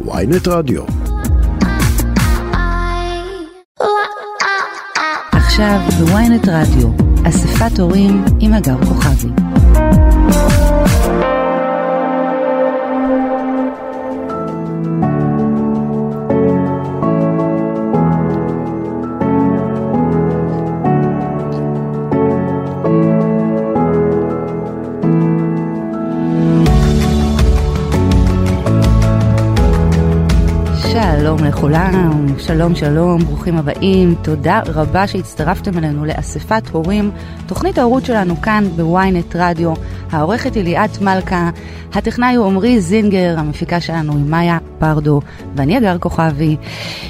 ויינט רדיו. עכשיו בוויינט רדיו, אספת הורים עם הגר כוכבי. שלום שלום, ברוכים הבאים, תודה רבה שהצטרפתם אלינו לאספת הורים, תוכנית ההורות שלנו כאן בוויינט רדיו, העורכת היא ליאת מלכה, הטכנאי הוא עמרי זינגר, המפיקה שלנו היא מאיה פרדו, ואני אגר כוכבי.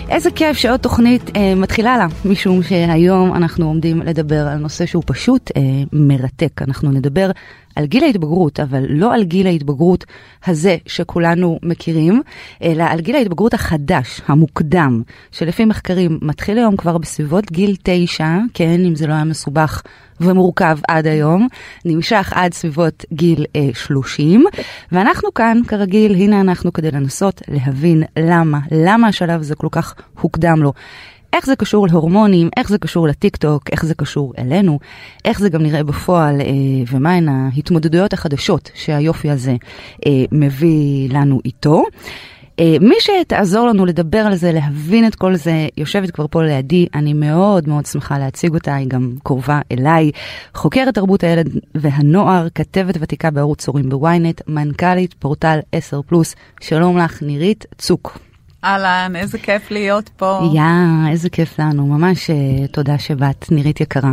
איזה כיף שעוד תוכנית אה, מתחילה לה, משום שהיום אנחנו עומדים לדבר על נושא שהוא פשוט אה, מרתק, אנחנו נדבר על גיל ההתבגרות, אבל לא על גיל ההתבגרות הזה שכולנו מכירים, אלא על גיל ההתבגרות החדש, המוקדם, שלפי מחקרים מתחיל היום כבר בסביבות גיל תשע, כן, אם זה לא היה מסובך ומורכב עד היום, נמשך עד סביבות גיל אה, 30, ואנחנו כאן, כרגיל, הנה אנחנו כדי לנסות להבין למה, למה השלב הזה כל כך הוקדם לו. איך זה קשור להורמונים, איך זה קשור לטיק טוק, איך זה קשור אלינו, איך זה גם נראה בפועל אה, ומהן ההתמודדויות החדשות שהיופי הזה אה, מביא לנו איתו. אה, מי שתעזור לנו לדבר על זה, להבין את כל זה, יושבת כבר פה לידי, אני מאוד מאוד שמחה להציג אותה, היא גם קרובה אליי, חוקרת תרבות הילד והנוער, כתבת ותיקה בערוץ הורים בוויינט, מנכ"לית פורטל 10 פלוס, שלום לך נירית צוק. אהלן, איזה כיף להיות פה. יא, איזה כיף לנו, ממש uh, תודה שבאת, נירית יקרה.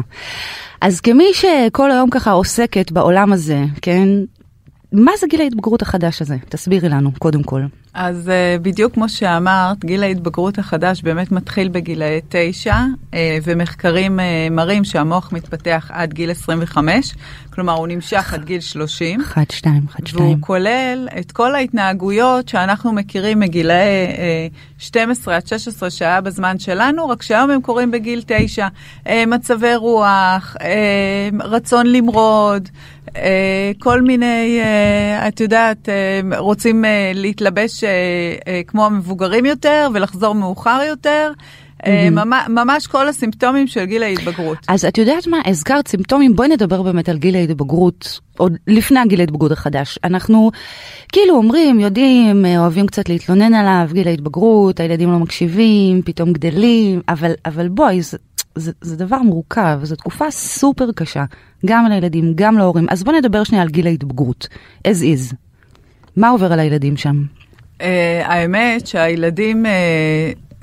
אז כמי שכל היום ככה עוסקת בעולם הזה, כן, מה זה גיל ההתבגרות החדש הזה? תסבירי לנו, קודם כל. אז uh, בדיוק כמו שאמרת, גיל ההתבגרות החדש באמת מתחיל בגילאי 9, uh, ומחקרים uh, מראים שהמוח מתפתח עד גיל 25, כלומר הוא נמשך עד גיל 30. 1, 2, 1, 2. והוא כולל את כל ההתנהגויות שאנחנו מכירים מגילאי uh, 12 עד 16 שהיה בזמן שלנו, רק שהיום הם קורים בגיל 9. Uh, מצבי רוח, רצון למרוד, כל מיני, uh, את יודעת, uh, רוצים להתלבש כמו המבוגרים יותר ולחזור מאוחר יותר. Mm-hmm. ממש כל הסימפטומים של גיל ההתבגרות. אז את יודעת מה, הזכרת סימפטומים, בואי נדבר באמת על גיל ההתבגרות, עוד לפני הגיל ההתבגרות החדש. אנחנו כאילו אומרים, יודעים, אוהבים קצת להתלונן עליו, גיל ההתבגרות, הילדים לא מקשיבים, פתאום גדלים, אבל, אבל בואי, זה, זה, דבר מורכב, זו תקופה סופר קשה, גם לילדים, גם להורים. אז בואי נדבר שנייה על גיל ההתבגרות, as is. מה עובר על הילדים שם? Uh, האמת שהילדים uh,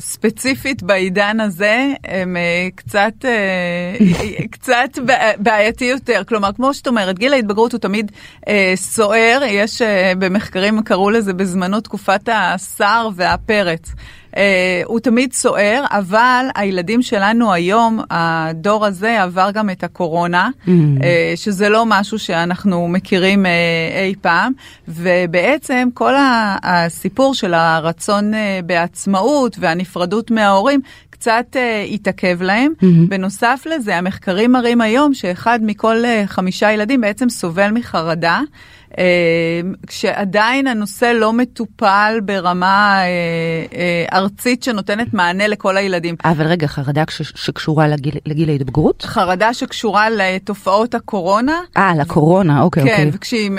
ספציפית בעידן הזה הם uh, קצת, קצת בעייתי יותר. כלומר, כמו שאת אומרת, גיל ההתבגרות הוא תמיד uh, סוער, יש uh, במחקרים קראו לזה בזמנו תקופת השר והפרץ. Uh, הוא תמיד סוער, אבל הילדים שלנו היום, הדור הזה עבר גם את הקורונה, mm-hmm. uh, שזה לא משהו שאנחנו מכירים uh, אי פעם, ובעצם כל הסיפור של הרצון בעצמאות והנפרדות מההורים, קצת uh, התעכב להם. Mm-hmm. בנוסף לזה, המחקרים מראים היום שאחד מכל uh, חמישה ילדים בעצם סובל מחרדה. כשעדיין הנושא לא מטופל ברמה ארצית שנותנת מענה לכל הילדים. אבל רגע, חרדה שקשורה לגיל, לגיל ההתבגרות? חרדה שקשורה לתופעות הקורונה. אה, לקורונה, אוקיי, כן, אוקיי. כן, וכשהיא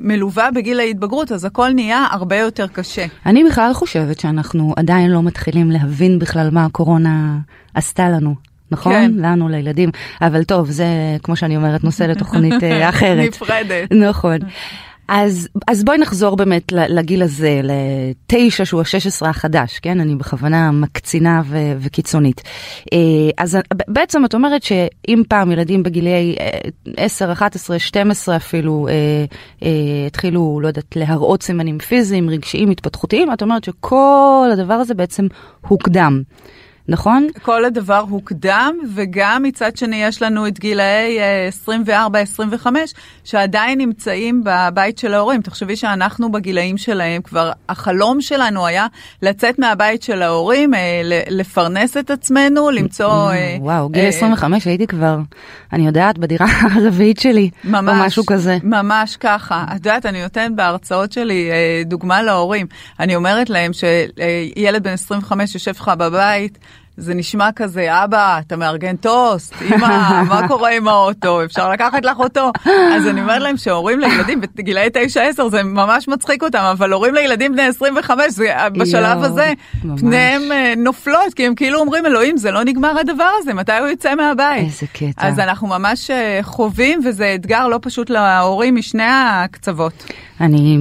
מלווה בגיל ההתבגרות, אז הכל נהיה הרבה יותר קשה. אני בכלל חושבת שאנחנו עדיין לא מתחילים להבין בכלל מה הקורונה עשתה לנו. נכון? כן. לנו, לילדים. אבל טוב, זה, כמו שאני אומרת, נושא לתוכנית אחרת. נפרדת. נכון. אז, אז בואי נחזור באמת לגיל הזה, לתשע שהוא השש עשרה החדש, כן? אני בכוונה מקצינה ו- וקיצונית. אז בעצם את אומרת שאם פעם ילדים בגילי 10, 11, 12 אפילו התחילו, לא יודעת, להראות סימנים פיזיים, רגשיים, התפתחותיים, את אומרת שכל הדבר הזה בעצם הוקדם. נכון? כל הדבר הוקדם, וגם מצד שני יש לנו את גילאי 24-25, שעדיין נמצאים בבית של ההורים. תחשבי שאנחנו בגילאים שלהם, כבר החלום שלנו היה לצאת מהבית של ההורים, לפרנס את עצמנו, למצוא... וואו, גיל 25 הייתי כבר, אני יודעת, בדירה הרביעית שלי, ממש, או משהו כזה. ממש ככה. את יודעת, אני נותנת בהרצאות שלי דוגמה להורים. אני אומרת להם שילד בן 25 יושב לך בבית, זה נשמע כזה, אבא, אתה מארגן טוסט, אמא, מה קורה עם האוטו, אפשר לקחת לך אותו? אז אני אומרת להם שהורים לילדים בגילאי 9-10 זה ממש מצחיק אותם, אבל הורים לילדים בני 25, זה, בשלב יו, הזה, ממש. פניהם אה, נופלות, כי הם כאילו אומרים, אלוהים, זה לא נגמר הדבר הזה, מתי הוא יצא מהבית? איזה קטע. אז אנחנו ממש אה, חווים, וזה אתגר לא פשוט להורים משני הקצוות. אני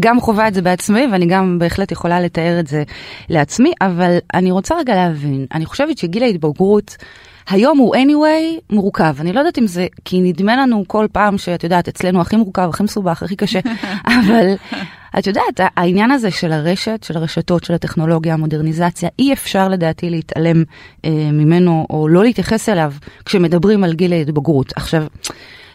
גם חווה את זה בעצמי, ואני גם בהחלט יכולה לתאר את זה לעצמי, אבל אני רוצה רגע להבין, אני חושבת שגיל ההתבגרות... היום הוא anyway מורכב, אני לא יודעת אם זה כי נדמה לנו כל פעם שאת יודעת, אצלנו הכי מורכב, הכי מסובך, הכי קשה, אבל את יודעת, העניין הזה של הרשת, של הרשתות, של הטכנולוגיה, המודרניזציה, אי אפשר לדעתי להתעלם אה, ממנו או לא להתייחס אליו כשמדברים על גיל ההתבגרות. עכשיו,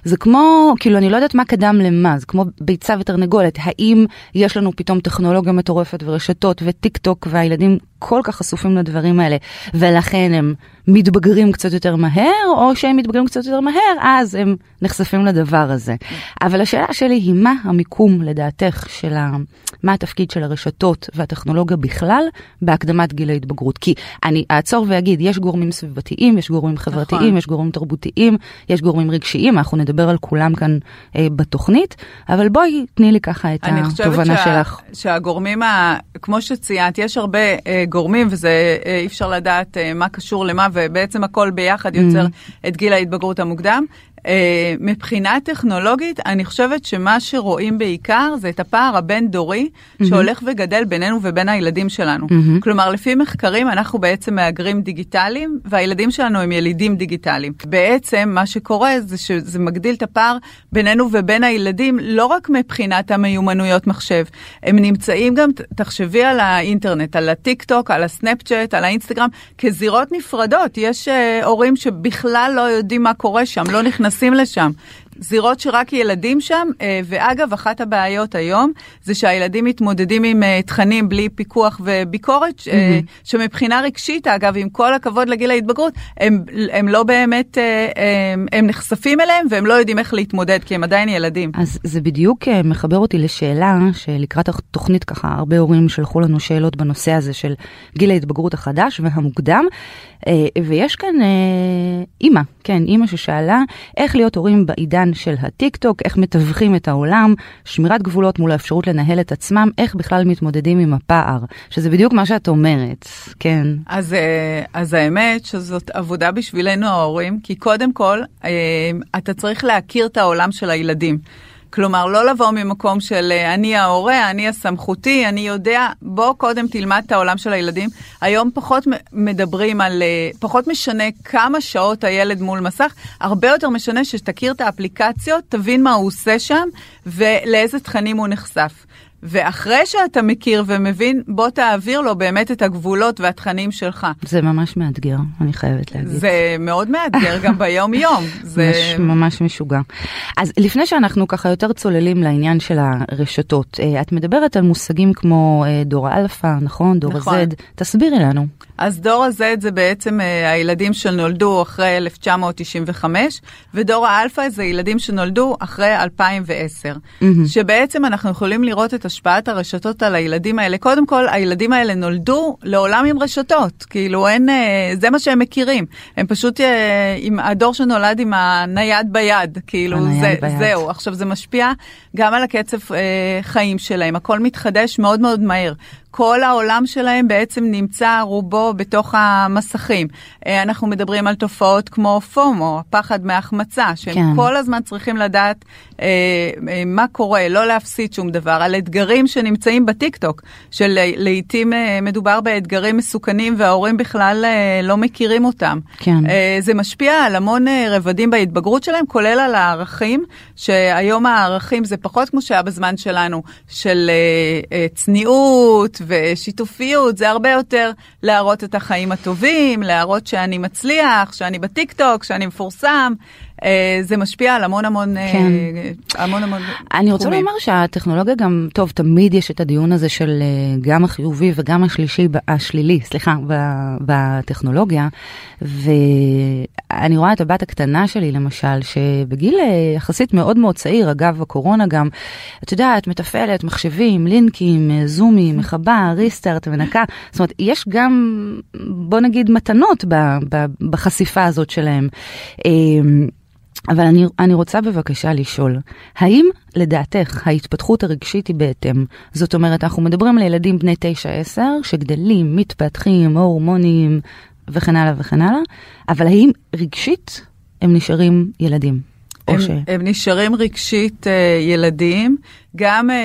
זה כמו, כאילו, אני לא יודעת מה קדם למה, זה כמו ביצה ותרנגולת. האם יש לנו פתאום טכנולוגיה מטורפת ורשתות וטיק טוק והילדים כל כך חשופים לדברים האלה, ולכן הם מתבגרים קצת יותר מהר, או שהם מתבגרים קצת יותר מהר, אז הם נחשפים לדבר הזה. אבל השאלה שלי היא, מה המיקום לדעתך של ה... מה התפקיד של הרשתות והטכנולוגיה בכלל בהקדמת גיל ההתבגרות? כי אני אעצור ואגיד, יש גורמים סביבתיים, יש גורמים חברתיים, נכון. יש גורמים תרבותיים, יש גורמים רגשיים, אנחנו נדבר על כולם כאן אה, בתוכנית, אבל בואי תני לי ככה את התובנה שה... שלך. אני חושבת שהגורמים, ה... כמו שציינת, יש הרבה אה, גורמים, וזה אה, אי אפשר לדעת אה, מה קשור למה, ובעצם הכל ביחד יוצר mm-hmm. את גיל ההתבגרות המוקדם. Uh, מבחינה טכנולוגית, אני חושבת שמה שרואים בעיקר זה את הפער הבין-דורי mm-hmm. שהולך וגדל בינינו ובין הילדים שלנו. Mm-hmm. כלומר, לפי מחקרים, אנחנו בעצם מהגרים דיגיטליים, והילדים שלנו הם ילידים דיגיטליים. בעצם, מה שקורה זה שזה מגדיל את הפער בינינו ובין הילדים, לא רק מבחינת המיומנויות מחשב, הם נמצאים גם, תחשבי על האינטרנט, על הטיק טוק, על הסנאפצ'אט, על האינסטגרם, כזירות נפרדות. יש uh, הורים שבכלל לא יודעים מה קורה שם, לא נכנסים. נכנסים לשם. זירות שרק ילדים שם, אה, ואגב, אחת הבעיות היום זה שהילדים מתמודדים עם אה, תכנים בלי פיקוח וביקורת, mm-hmm. שמבחינה רגשית, אגב, עם כל הכבוד לגיל ההתבגרות, הם, הם לא באמת, הם, הם נחשפים אליהם והם לא יודעים איך להתמודד, כי הם עדיין ילדים. אז זה בדיוק מחבר אותי לשאלה שלקראת התוכנית ככה, הרבה הורים שלחו לנו שאלות בנושא הזה של גיל ההתבגרות החדש והמוקדם, ויש כאן אימא, כן, אימא ששאלה איך להיות הורים בעידן העניין של הטיק טוק, איך מתווכים את העולם, שמירת גבולות מול האפשרות לנהל את עצמם, איך בכלל מתמודדים עם הפער, שזה בדיוק מה שאת אומרת, כן. אז, אה, אז האמת שזאת עבודה בשבילנו ההורים, כי קודם כל, אה, אתה צריך להכיר את העולם של הילדים. כלומר, לא לבוא ממקום של אה, אני ההורה, אני הסמכותי, אני יודע, בוא קודם תלמד את העולם של הילדים. היום פחות מדברים על, אה, פחות משנה כמה שעות הילד מול מסך, הרבה יותר משנה שתכיר את האפליקציות, תבין מה הוא עושה שם ולאיזה תכנים הוא נחשף. ואחרי שאתה מכיר ומבין, בוא תעביר לו באמת את הגבולות והתכנים שלך. זה ממש מאתגר, אני חייבת להגיד. זה מאוד מאתגר גם ביום-יום. זה ממש משוגע. אז לפני שאנחנו ככה יותר צוללים לעניין של הרשתות, אה, את מדברת על מושגים כמו אה, דור האלפא, נכון? דור נכון. ה-Z, תסבירי לנו. אז דור ה-Z זה בעצם אה, הילדים שנולדו אחרי 1995, ודור האלפא זה ילדים שנולדו אחרי 2010. Mm-hmm. שבעצם אנחנו יכולים לראות את השפעת הרשתות על הילדים האלה. קודם כל, הילדים האלה נולדו לעולם עם רשתות, כאילו אין, אה, זה מה שהם מכירים. הם פשוט אה, עם הדור שנולד עם הנייד ביד, כאילו הנייד זה, ביד. זהו. עכשיו זה משפיע גם על הקצב חיים שלהם, הכל מתחדש מאוד מאוד מהר. כל העולם שלהם בעצם נמצא רובו בתוך המסכים. אה, אנחנו מדברים על תופעות כמו פומו, פחד מהחמצה, שהם כן. כל הזמן צריכים לדעת אה, אה, מה קורה, לא להפסיד שום דבר, על אתגרים שנמצאים בטיקטוק, שלעיתים אה, מדובר באתגרים מסוכנים וההורים בכלל אה, לא מכירים אותם. כן. אה, זה משפיע על המון אה, רבדים בהתבגרות שלהם, כולל על הערכים, שהיום הערכים זה פחות כמו שהיה בזמן שלנו, של אה, אה, צניעות, ושיתופיות, זה הרבה יותר להראות את החיים הטובים, להראות שאני מצליח, שאני בטיק טוק, שאני מפורסם. אה, זה משפיע על המון המון, אה, כן. המון המון אני רוצה תחומים. לומר שהטכנולוגיה גם, טוב, תמיד יש את הדיון הזה של אה, גם החיובי וגם השלישי, השלילי, סליחה, בטכנולוגיה. ואני רואה את הבת הקטנה שלי, למשל, שבגיל יחסית מאוד מאוד צעיר, אגב הקורונה גם, את יודעת, מתפעלת מחשבים, לינקים, זומים, מחבה, ריסטארט, מנקה. זאת אומרת, יש גם, בוא נגיד, מתנות בחשיפה הזאת שלהם. אבל אני, אני רוצה בבקשה לשאול, האם לדעתך ההתפתחות הרגשית היא בהתאם? זאת אומרת, אנחנו מדברים על ילדים בני 9-10 שגדלים, מתפתחים, הורמונים וכן הלאה וכן הלאה, אבל האם רגשית הם נשארים ילדים? הם, ש... הם נשארים רגשית אה, ילדים, גם, אה,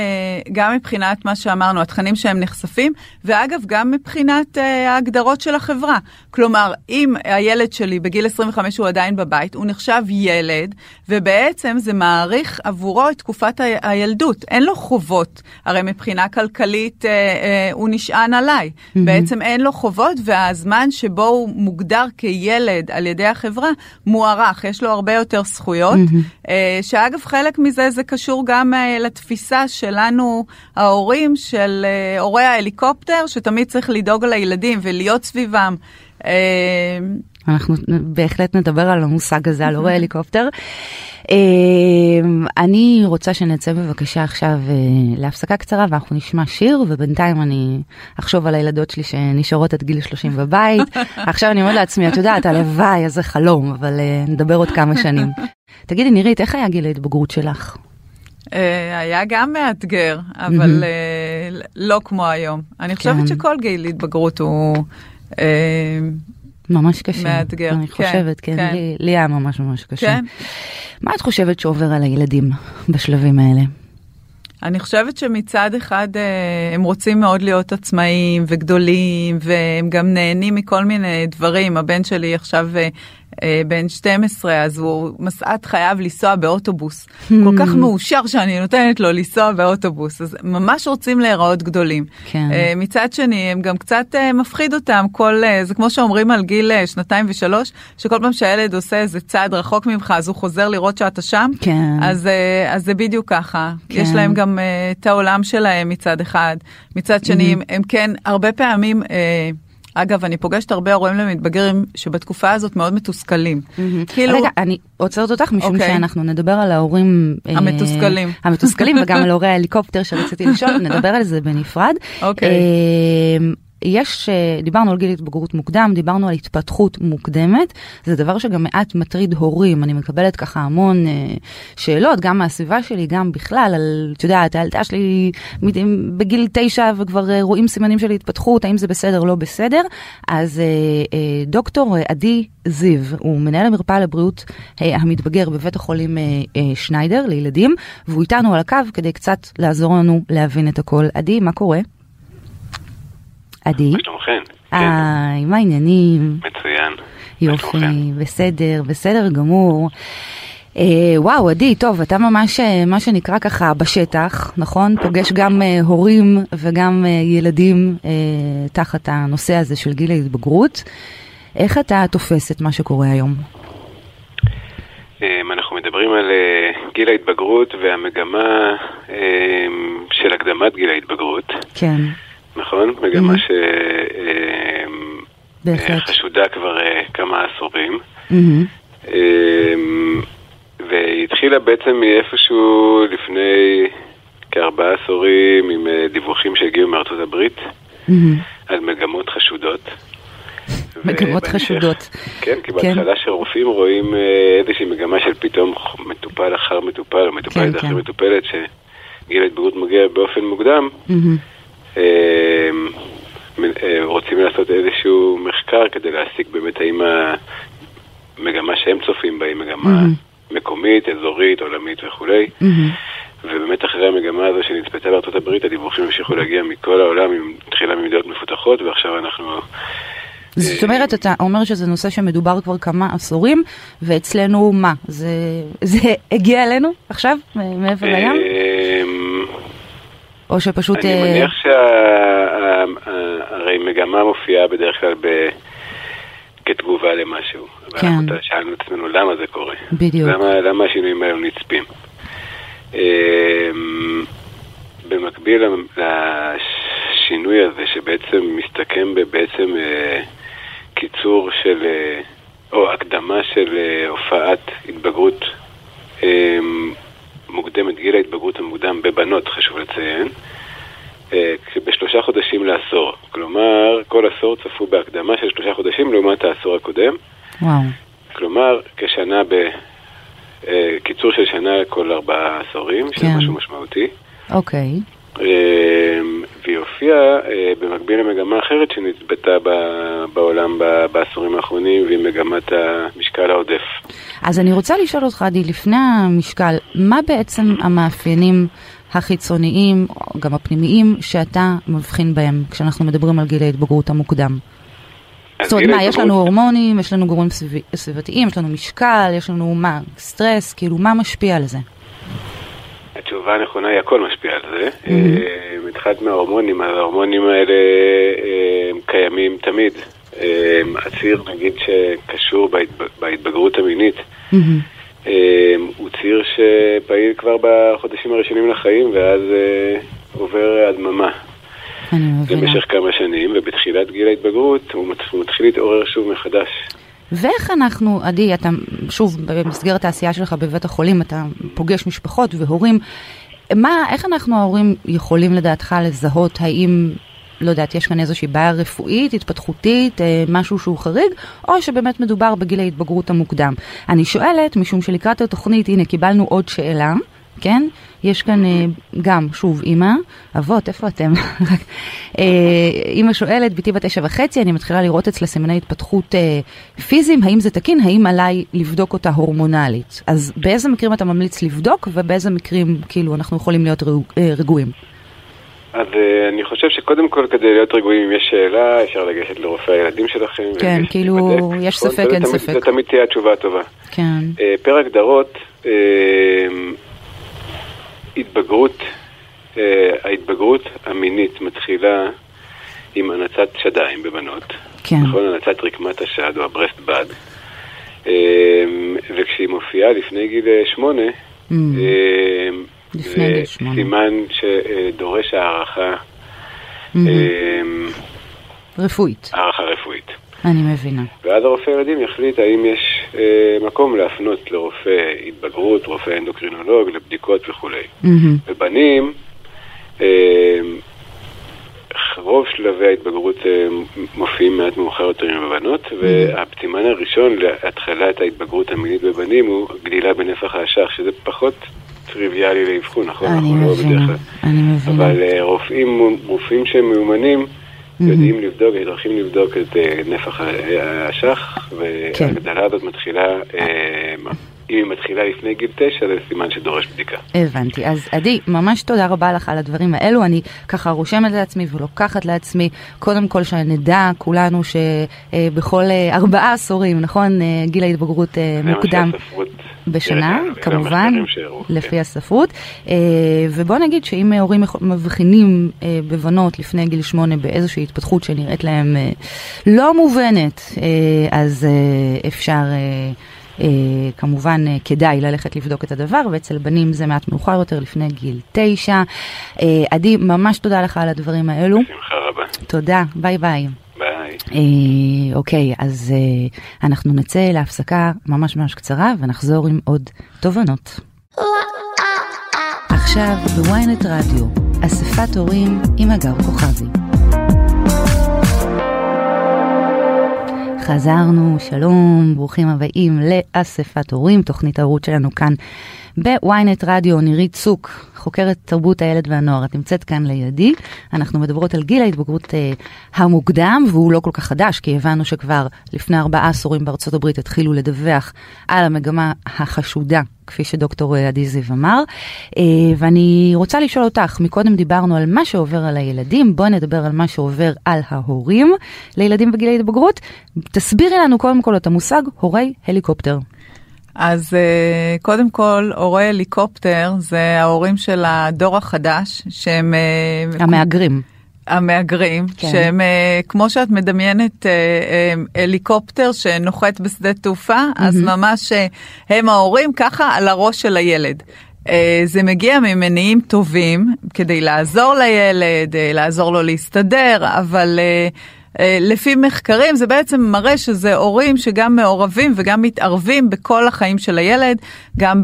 גם מבחינת מה שאמרנו, התכנים שהם נחשפים, ואגב, גם מבחינת אה, ההגדרות של החברה. כלומר, אם הילד שלי בגיל 25 הוא עדיין בבית, הוא נחשב ילד, ובעצם זה מעריך עבורו את תקופת ה- הילדות. אין לו חובות, הרי מבחינה כלכלית אה, אה, הוא נשען עליי. Mm-hmm. בעצם אין לו חובות, והזמן שבו הוא מוגדר כילד על ידי החברה מוארך, יש לו הרבה יותר זכויות. Mm-hmm. אה, שאגב, חלק מזה זה קשור גם אה, לתפיסה שלנו, ההורים, של אה, הורי ההליקופטר, שתמיד צריך לדאוג לילדים ולהיות סביבם. אה, אנחנו בהחלט נדבר על המושג הזה, על הורי הליקופטר. אה, אני רוצה שנצא בבקשה עכשיו להפסקה קצרה ואנחנו נשמע שיר ובינתיים אני אחשוב על הילדות שלי שנשארות עד גיל 30 בבית. עכשיו אני אומרת לעצמי, את יודעת, הלוואי, איזה חלום, אבל נדבר עוד כמה שנים. תגידי נירית, איך היה גיל ההתבגרות שלך? אה, היה גם מאתגר, אבל אה, לא כמו היום. אני חושבת כן. שכל גיל התבגרות הוא... אה, ממש קשה. מאתגר, אני כן, חושבת, כן, כן. לי- לי היה ממש ממש קשה. כן. מה את חושבת שעובר על הילדים בשלבים האלה? אני חושבת שמצד אחד הם רוצים מאוד להיות עצמאיים וגדולים, והם גם נהנים מכל מיני דברים. הבן שלי עכשיו בן 12, אז הוא מסעת חייב לנסוע באוטובוס. כל כך מאושר שאני נותנת לו לנסוע באוטובוס, אז ממש רוצים להיראות גדולים. כן. אה, מצד שני, הם גם קצת אה, מפחיד אותם, כל, אה, זה כמו שאומרים על גיל אה, שנתיים ושלוש, שכל פעם שהילד עושה איזה צעד רחוק ממך, אז הוא חוזר לראות שאתה שם. כן. אז, אה, אז זה בדיוק ככה. כן. יש להם גם אה, את העולם שלהם מצד אחד. מצד שני, הם, הם כן, הרבה פעמים, אה, אגב, אני פוגשת הרבה הורים למתבגרים שבתקופה הזאת מאוד מתוסכלים. כאילו, רגע, אני עוצרת אותך משום אוקיי. שאנחנו נדבר על ההורים... אה, המתוסכלים. המתוסכלים וגם על הורי ההליקופטר שרציתי לשאול, נדבר על זה בנפרד. אוקיי. אה, יש, אה, דיברנו על גיל התבגרות מוקדם, דיברנו על התפתחות מוקדמת, זה דבר שגם מעט מטריד הורים, אני מקבלת ככה המון אה, שאלות, גם מהסביבה שלי, גם בכלל, על, את יודעת, הילדה שלי בגיל תשע וכבר אה, רואים סימנים של התפתחות, האם זה בסדר, לא בסדר, אז דוקטור עדי זיו, הוא מנהל המרפאה לבריאות המתבגר בבית החולים שניידר לילדים, והוא איתנו על הקו כדי קצת לעזור לנו להבין את הכל. עדי, מה קורה? עדי? מה שלומכם? כן, היי, מה העניינים? מצוין. יופי? בסדר, בסדר גמור. אה, וואו, עדי, טוב, אתה ממש, אה, מה שנקרא ככה, בשטח, נכון? פוגש גם אה, הורים וגם אה, ילדים אה, תחת הנושא הזה של גיל ההתבגרות. איך אתה תופס את מה שקורה היום? אמ, אנחנו מדברים על אה, גיל ההתבגרות והמגמה אמ, של הקדמת גיל ההתבגרות, כן, נכון? מגמה. שחשודה כבר אה, כמה עשורים. אמ, והיא התחילה בעצם מאיפשהו לפני כארבעה עשורים עם אה, דיווחים שהגיעו מארצות הברית. על מגמות חשודות. מגמות חשודות. כן, כי כן. בהתחלה שרופאים רואים אה, איזושהי מגמה של פתאום מטופל אחר מטופל, או מטופלת כן, אחר כן. מטופלת, שגיל ההתבגרות מגיע באופן מוקדם, מהמם. אה, אה, רוצים לעשות איזשהו מחקר כדי להסיק באמת האם המגמה שהם צופים בה היא מגמה. מקומית, אזורית, עולמית וכולי. ובאמת אחרי המגמה הזו שנצפתה בארצות הברית, הדיווחים המשיכו להגיע מכל העולם, תחילה ממדינות מפותחות, ועכשיו אנחנו... זאת אומרת, אתה אומר שזה נושא שמדובר כבר כמה עשורים, ואצלנו מה? זה, זה הגיע אלינו עכשיו, מעבר לים? או שפשוט... אני אה, מניח הרי מגמה מופיעה בדרך כלל ב... כתגובה למשהו. כן. ואנחנו שאלנו את עצמנו למה זה קורה. בדיוק. למה, למה השינויים האלו נצפים. אמ, במקביל לשינוי הזה, שבעצם מסתכם בבעצם אה, קיצור של, אה, או הקדמה של אה, הופעת התבגרות אמ, מוקדמת, גיל ההתבגרות המוקדם בבנות, חשוב לציין, בשלושה חודשים לעשור. כלומר, כל עשור צפו בהקדמה של שלושה חודשים לעומת העשור הקודם. וואו. כלומר, כשנה ב... קיצור של שנה כל ארבעה עשורים, שזה כן. משהו משמעותי. אוקיי. והיא הופיעה אה, במקביל למגמה אחרת שנצבתה בעולם בעשורים האחרונים, והיא מגמת המשקל העודף. אז אני רוצה לשאול אותך, עדי, לפני המשקל, מה בעצם המאפיינים החיצוניים, גם הפנימיים, שאתה מבחין בהם כשאנחנו מדברים על גיל ההתבגרות המוקדם? זאת אומרת, מה, יש לנו הורמונים, יש לנו גורמים סביב- סביבתיים, יש לנו משקל, יש לנו מה, סטרס, כאילו, מה משפיע על זה? התשובה הנכונה היא הכל משפיע על זה. Mhm. אה, מבחינת מההורמונים, ההורמונים האלה אה, הם קיימים תמיד. אה, הציר, נגיד, שקשור בהתב- בהתבגרות המינית. אה, הוא ציר שפעיל כבר בחודשים הראשונים לחיים, ואז אה, עובר הדממה. למשך כמה שנים, ובתחילת גיל ההתבגרות הוא מתחיל להתעורר שוב מחדש. ואיך אנחנו, עדי, אתה שוב במסגרת העשייה שלך בבית החולים, אתה פוגש משפחות והורים, מה, איך אנחנו ההורים יכולים לדעתך לזהות האם, לא יודעת, יש כאן איזושהי בעיה רפואית, התפתחותית, אה, משהו שהוא חריג, או שבאמת מדובר בגיל ההתבגרות המוקדם? אני שואלת, משום שלקראת התוכנית, הנה, קיבלנו עוד שאלה. כן? יש כאן אה, גם, שוב, אימא, אבות, איפה אתם? אה, אימא שואלת, בתי בת תשע וחצי, אני מתחילה לראות אצלה סימני התפתחות אה, פיזיים, האם זה תקין? האם עליי לבדוק אותה הורמונלית? אז באיזה מקרים אתה ממליץ לבדוק, ובאיזה מקרים, כאילו, אנחנו יכולים להיות רגוע- אה, רגועים? אז אני חושב שקודם כל כדי להיות רגועים, אם יש שאלה, אפשר לגשת לרופא הילדים שלכם. כן, כאילו, להיבדק. יש? ספק, אין ספק. זה תמיד תהיה התשובה הטובה. כן. פר הגדרות, uh, התבגרות, uh, ההתבגרות המינית מתחילה עם הנצת שדיים בבנות. כן. נכון, הנצת רקמת השד או הברסט בד. Uh, וכשהיא מופיעה לפני גיל אה, שמונה, Mm. אה, לפני זה. סימן שדורש הערכה. אה, רפואית, הערכה רפואית. אני מבינה. ואז הרופא ילדים יחליט האם יש אה, מקום להפנות לרופא התבגרות, רופא אנדוקרינולוג, לבדיקות וכולי. מהמם. בבנים, אה, רוב שלבי ההתבגרות אה, מופיעים מעט מאוחר יותר מבבנות, והפצימן הראשון להתחלת ההתבגרות המינית בבנים הוא גדילה בנפח האשך, שזה פחות טריוויאלי לאבחון, נכון? אני לא מבינה. אני מבינה. אבל אה, רופאים, רופאים שהם מיומנים יודעים לבדוק, יש דרכים לבדוק את אה, נפח האשך, כן. והגדלה הזאת מתחילה, אה, אם היא מתחילה לפני גיל תשע, זה סימן שדורש בדיקה. הבנתי. אז עדי, ממש תודה רבה לך על הדברים האלו. אני ככה רושמת לעצמי ולוקחת לעצמי, קודם כל שנדע כולנו שבכל ארבעה עשורים, נכון, אה, גיל ההתבגרות אה, מוקדם. בשנה, כמובן, שהראו, לפי כן. הספרות. אה, ובוא נגיד שאם הורים מבחינים אה, בבנות לפני גיל שמונה באיזושהי התפתחות שנראית להם אה, לא מובנת, אה, אז אה, אפשר... אה, כמובן אה, כדאי ללכת לבדוק את הדבר, ואצל בנים זה מעט מאוחר יותר, לפני גיל תשע. אה, עדי, ממש תודה לך על הדברים האלו. בשמחה רבה. תודה, ביי ביי. ביי. אה, אוקיי, אז אה, אנחנו נצא להפסקה ממש ממש קצרה ונחזור עם עוד תובנות. עכשיו בוויינט רדיו, אספת הורים עם הגר כוכבי. חזרנו, שלום, ברוכים הבאים לאספת הורים, תוכנית ההורות שלנו כאן בוויינט רדיו, נירית צוק, חוקרת תרבות הילד והנוער, את נמצאת כאן לידי. אנחנו מדברות על גיל ההתבגרות אה, המוקדם, והוא לא כל כך חדש, כי הבנו שכבר לפני ארבעה עשורים בארצות הברית התחילו לדווח על המגמה החשודה, כפי שדוקטור אה, עדי זיו אמר. אה, ואני רוצה לשאול אותך, מקודם דיברנו על מה שעובר על הילדים, בואי נדבר על מה שעובר על ההורים לילדים בגיל ההתבגרות. תסבירי לנו קודם כל את המושג הורי הליקופטר. אז אה, קודם כל, הורי הליקופטר זה ההורים של הדור החדש, שהם... אה, המהגרים. המהגרים, כן. שהם אה, כמו שאת מדמיינת הליקופטר שנוחת בשדה תעופה, אז ממש הם ההורים ככה על הראש של הילד. זה מגיע ממניעים טובים כדי לעזור לילד, לעזור לו להסתדר, אבל אה, לפי מחקרים זה בעצם מראה שזה הורים שגם מעורבים וגם מתערבים בכל החיים של הילד, גם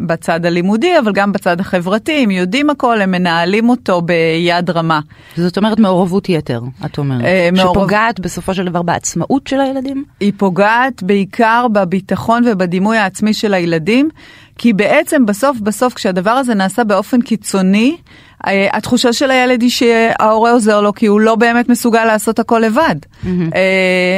בצד הלימודי, אבל גם בצד החברתי, הם יודעים הכל, הם מנהלים אותו ביד רמה. זאת אומרת מעורבות יתר, את אומרת. אה, מעורב- שפוגעת בסופו של דבר בעצמאות של הילדים? היא פוגעת בעיקר בביטחון ובדימוי העצמי של הילדים, כי בעצם בסוף בסוף כשהדבר הזה נעשה באופן קיצוני, אה, התחושה של הילד היא שההורה עוזר לו כי הוא לא באמת מסוגל לעשות הכל לבד. אה,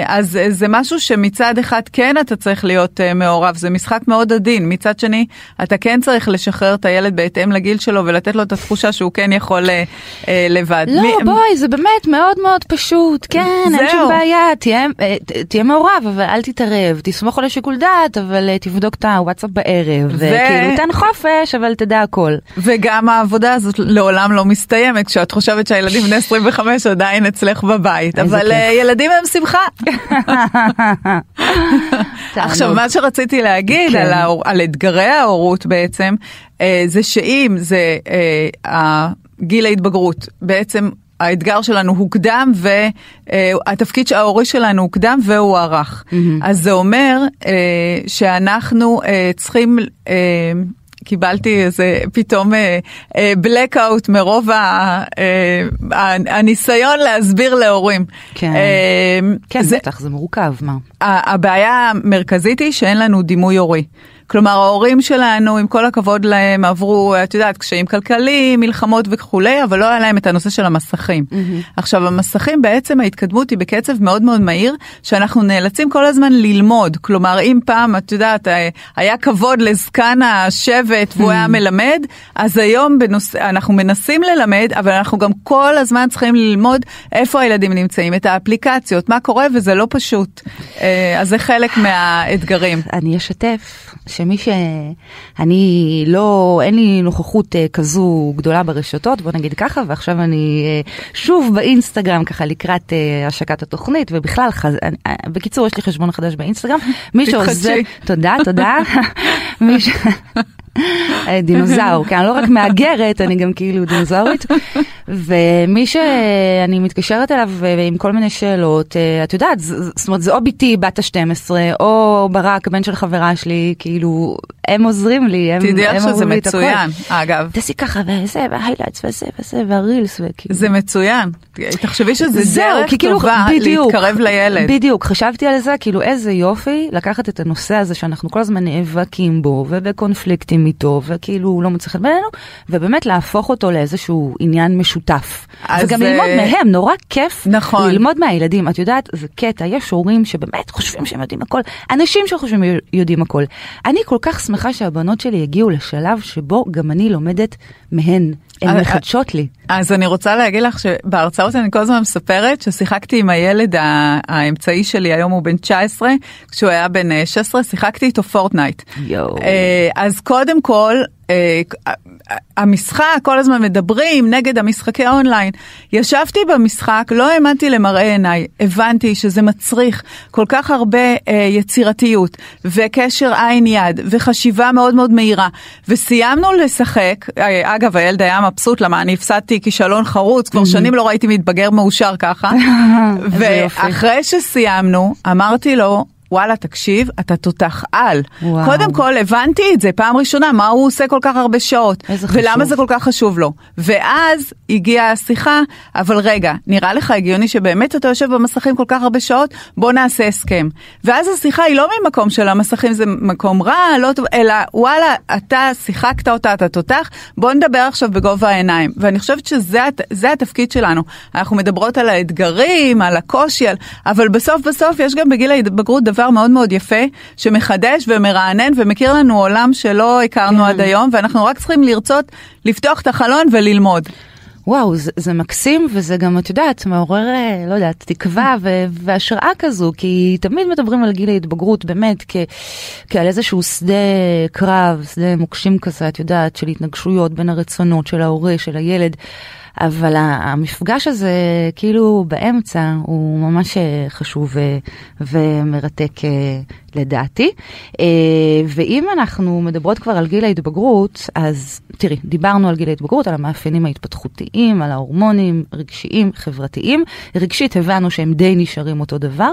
אז אה, זה משהו שמצד אחד כן אתה צריך להיות אה, מעורב, זה משחק מאוד עדין, מצד שני אתה כן צריך לשחרר את הילד בהתאם לגיל שלו ולתת לו את התחושה שהוא כן יכול אה, אה, לבד. לא, מי- בואי, זה באמת מאוד מאוד פשוט. כן, אין. שום בעיה, תהיה, אה, תהיה מעורב, אבל אל תתערב. תסמוך על השיקול דעת, אבל אה, תבדוק את הוואטסאפ בערב. וכאילו, תן חופש, אבל תדע הכל. וגם העבודה הזאת לעולם לא מסתיימת כשאת חושבת שהילדים בני 25 עדיין אצלך בבית, אבל. אה, ילדים הם שמחה. עכשיו. מה שרציתי להגיד כן. על, ההור, על אתגרי ההורות בעצם, אה, זה שאם זה אה, גיל ההתבגרות, בעצם האתגר שלנו הוקדם והתפקיד ההורי שלנו הוקדם והוארך. אז זה אומר אה, שאנחנו אה, צריכים... אה, קיבלתי איזה פתאום בלקאוט מרוב ה, אה, ה- הניסיון להסביר להורים. כן. אה, כן, זה- בטח, זה מורכב, מה? הבעיה המרכזית היא שאין לנו דימוי הורי. כלומר ההורים שלנו עם כל הכבוד להם עברו את יודעת קשיים כלכליים מלחמות וכולי אבל לא היה להם את הנושא של המסכים. עכשיו המסכים בעצם ההתקדמות היא בקצב מאוד מאוד מהיר שאנחנו נאלצים כל הזמן ללמוד כלומר אם פעם את יודעת אה, היה כבוד לזקן השבט והוא היה מלמד אז היום בנוס... אנחנו מנסים ללמד אבל אנחנו גם כל הזמן צריכים ללמוד איפה הילדים נמצאים את האפליקציות מה קורה וזה לא פשוט אה, אז זה חלק מהאתגרים. אני אשתף שמי שאני לא, אין לי נוכחות אה, כזו גדולה ברשתות, בוא נגיד ככה, ועכשיו אני אה, שוב באינסטגרם ככה לקראת אה, השקת התוכנית, ובכלל, חז... בקיצור, יש לי חשבון חדש באינסטגרם. מי. שעוזר, תודה, תודה. מי ש... דינוזאור, כן, אני לא רק מהגרת, אני גם כאילו דינוזאורית. ומי שאני מתקשרת אליו אה, עם כל מיני שאלות, אה, את יודעת, זאת אומרת, זה או בתי בת ה-12, או ברק, בן של חברה שלי, כאילו, הם עוזרים לי, הם תדעי לך שזה אומרים לי את הכל. מצוין אגב. תעשי ככה, וזה, וההיילייטס, וזה, וזה, והרילס, וכאילו. זה מצוין. תחשבי שזה זהו, דרך כאילו, טובה בדיוק, להתקרב לילד. בדיוק, חשבתי על זה, כאילו איזה יופי לקחת את הנושא הזה שאנחנו כל הזמן נאבקים בו ובקונפליקטים איתו וכאילו הוא לא מוצא חן בעינינו, ובאמת להפוך אותו לאיזשהו עניין משותף. וגם אה, ללמוד מהם, נורא כיף נכון. ללמוד מהילדים. את יודעת, זה קטע, יש הורים שבאמת חושבים שהם יודעים הכל, אנשים שחושבים יודעים הכל. אני כל כך שמחה שהבנות שלי הגיעו לשלב שבו גם אני לומדת מהן, הן אה, מחדשות לי. אז אני רוצה להגיד לך שבהרצאות אני כל הזמן מספרת ששיחקתי עם הילד האמצעי שלי, היום הוא בן 19, כשהוא היה בן אה, 16, שיחקתי איתו פורטנייט. יואו. אה, אז קודם כל, אה, המשחק, כל הזמן מדברים נגד המשחקי אונליין. ישבתי במשחק, לא האמנתי למראה עיניי, הבנתי שזה מצריך כל כך הרבה אה, יצירתיות וקשר עין יד וחשיבה מאוד מאוד מהירה. וסיימנו לשחק, אה, אגב הילד היה מבסוט למה אני הפסדתי כישלון חרוץ, כבר שנים לא ראיתי מתבגר מאושר ככה. ואחרי שסיימנו, אמרתי לו, וואלה, תקשיב, אתה תותח על. וואו. קודם כל, הבנתי את זה פעם ראשונה, מה הוא עושה כל כך הרבה שעות. איזה ולמה חשוב. זה כל כך חשוב לו. ואז הגיעה השיחה, אבל רגע, נראה לך הגיוני שבאמת אתה יושב במסכים כל כך הרבה שעות? בוא נעשה הסכם. ואז השיחה היא לא ממקום של המסכים זה מקום רע, לא טוב, אלא וואלה, אתה שיחקת אותה, אתה תותח, בוא נדבר עכשיו בגובה העיניים. ואני חושבת שזה הת- זה התפקיד שלנו. אנחנו מדברות על האתגרים, על הקושי, על... אבל בסוף בסוף יש גם בגיל ההתבגרות דבר מאוד מאוד יפה, שמחדש ומרענן ומכיר לנו עולם שלא הכרנו עד היום, ואנחנו רק צריכים לרצות לפתוח את החלון וללמוד. וואו, זה, זה מקסים, וזה גם, את יודעת, מעורר, אה, לא יודעת, תקווה ו- והשראה כזו, כי תמיד מדברים על גיל ההתבגרות, באמת, כ- כעל איזשהו שדה קרב, שדה מוקשים כזה, את יודעת, של התנגשויות בין הרצונות של ההורה, של הילד. אבל המפגש הזה כאילו באמצע הוא ממש חשוב ומרתק לדעתי. ואם אנחנו מדברות כבר על גיל ההתבגרות, אז תראי, דיברנו על גיל ההתבגרות, על המאפיינים ההתפתחותיים, על ההורמונים, רגשיים, חברתיים. רגשית הבנו שהם די נשארים אותו דבר.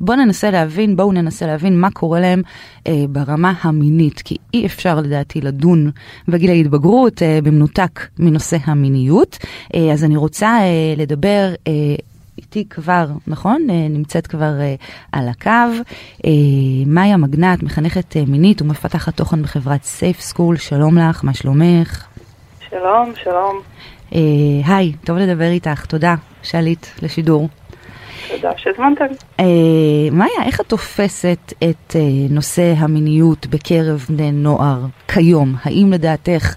בואו ננסה להבין, בואו ננסה להבין מה קורה להם אה, ברמה המינית, כי אי אפשר לדעתי לדון בגיל ההתבגרות אה, במנותק מנושא המיניות. אה, אז אני רוצה אה, לדבר אה, איתי כבר, נכון? נמצאת כבר על הקו. מאיה מגנט, מחנכת מינית ומפתחת תוכן בחברת סייף סקול, שלום לך, מה שלומך? שלום, שלום. היי, טוב לדבר איתך, תודה שעלית לשידור. תודה שהזמנתם. מאיה, איך את תופסת את נושא המיניות בקרב בני נוער כיום? האם לדעתך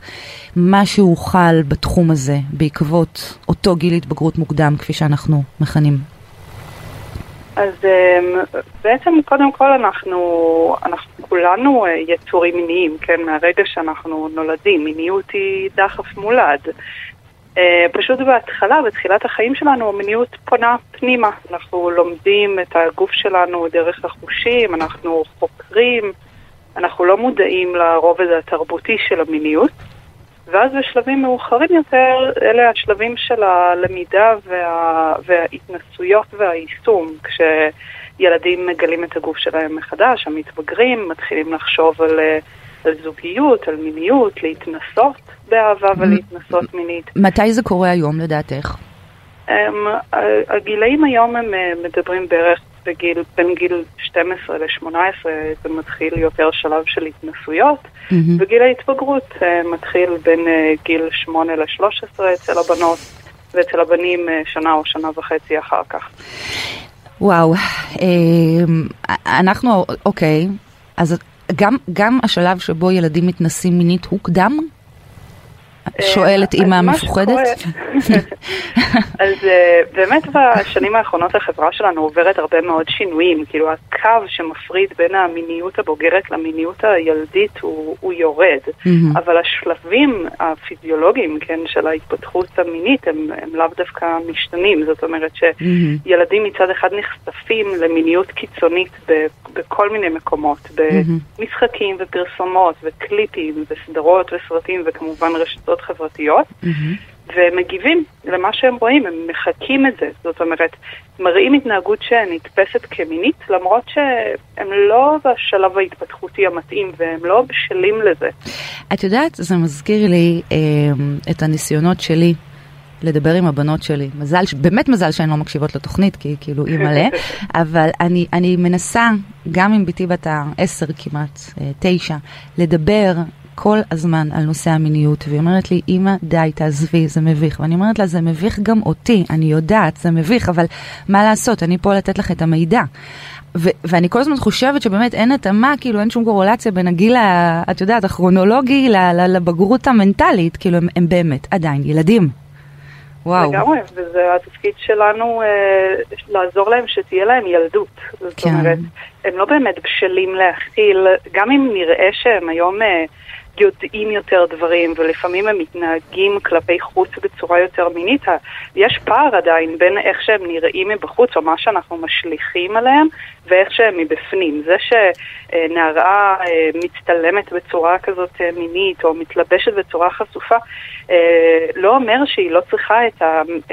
משהו חל בתחום הזה בעקבות אותו גיל התבגרות מוקדם, כפי שאנחנו מכנים? אז אמ, בעצם קודם כל אנחנו, אנחנו כולנו אה, יצורים מיניים, כן, מהרגע שאנחנו נולדים, מיניות היא דחף מולד. אה, פשוט בהתחלה, בתחילת החיים שלנו, המיניות פונה פנימה. אנחנו לומדים את הגוף שלנו דרך החושים, אנחנו חוקרים, אנחנו לא מודעים לרובד התרבותי של המיניות. ואז בשלבים מאוחרים יותר, אלה השלבים של הלמידה וה, וההתנסויות והיישום, כשילדים מגלים את הגוף שלהם מחדש, המתבגרים מתחילים לחשוב על, על זוגיות, על מיניות, להתנסות באהבה ולהתנסות מינית. מתי זה קורה היום לדעתך? הם, הגילאים היום הם אה, מדברים בערך בגיל, בין גיל 12 ל-18 זה מתחיל יותר שלב של התנסויות, mm-hmm. וגיל ההתבגרות uh, מתחיל בין uh, גיל 8 ל-13 אצל הבנות, ואצל הבנים שנה או שנה וחצי אחר כך. וואו, אנחנו, אוקיי, אז גם, גם השלב שבו ילדים מתנסים מינית הוא קדם? שואלת אימא המפוחדת? אז אה, באמת בשנים האחרונות החברה שלנו עוברת הרבה מאוד שינויים, כאילו הקו שמפריד בין המיניות הבוגרת למיניות הילדית הוא, הוא יורד, אבל השלבים הפיזיולוגיים, כן, של ההתפתחות המינית הם, הם לאו דווקא משתנים, זאת אומרת שילדים מצד אחד נחשפים למיניות קיצונית בכל מיני מקומות, במשחקים ופרסומות וקליפים וסדרות וסרטים וכמובן רשתות חברתיות, mm-hmm. ומגיבים למה שהם רואים, הם מחקים את זה. זאת אומרת, מראים התנהגות שנתפסת כמינית, למרות שהם לא בשלב ההתפתחותי המתאים והם לא בשלים לזה. את יודעת, זה מזכיר לי אה, את הניסיונות שלי. לדבר עם הבנות שלי. מזל, באמת מזל שהן לא מקשיבות לתוכנית, כי כאילו היא מלא, אבל אני, אני מנסה, גם עם בתי בת העשר כמעט, אה, תשע, לדבר כל הזמן על נושא המיניות, והיא אומרת לי, אמא, די, תעזבי, זה מביך. ואני אומרת לה, זה מביך גם אותי, אני יודעת, זה מביך, אבל מה לעשות, אני פה לתת לך את המידע. ו- ואני כל הזמן חושבת שבאמת אין התאמה, כאילו אין שום קורולציה בין הגיל, ה- את יודעת, הכרונולוגי לבגרות המנטלית, כאילו הם, הם באמת עדיין ילדים. וואו. לגמרי, וזה התפקיד שלנו אה, לעזור להם שתהיה להם ילדות. זאת כן. אומרת, הם לא באמת בשלים להכיל, גם אם נראה שהם היום... אה, יודעים יותר דברים, ולפעמים הם מתנהגים כלפי חוץ בצורה יותר מינית. יש פער עדיין בין איך שהם נראים מבחוץ, או מה שאנחנו משליכים עליהם, ואיך שהם מבפנים. זה שנערה אה, מצטלמת בצורה כזאת אה, מינית, או מתלבשת בצורה חשופה, אה, לא אומר שהיא לא צריכה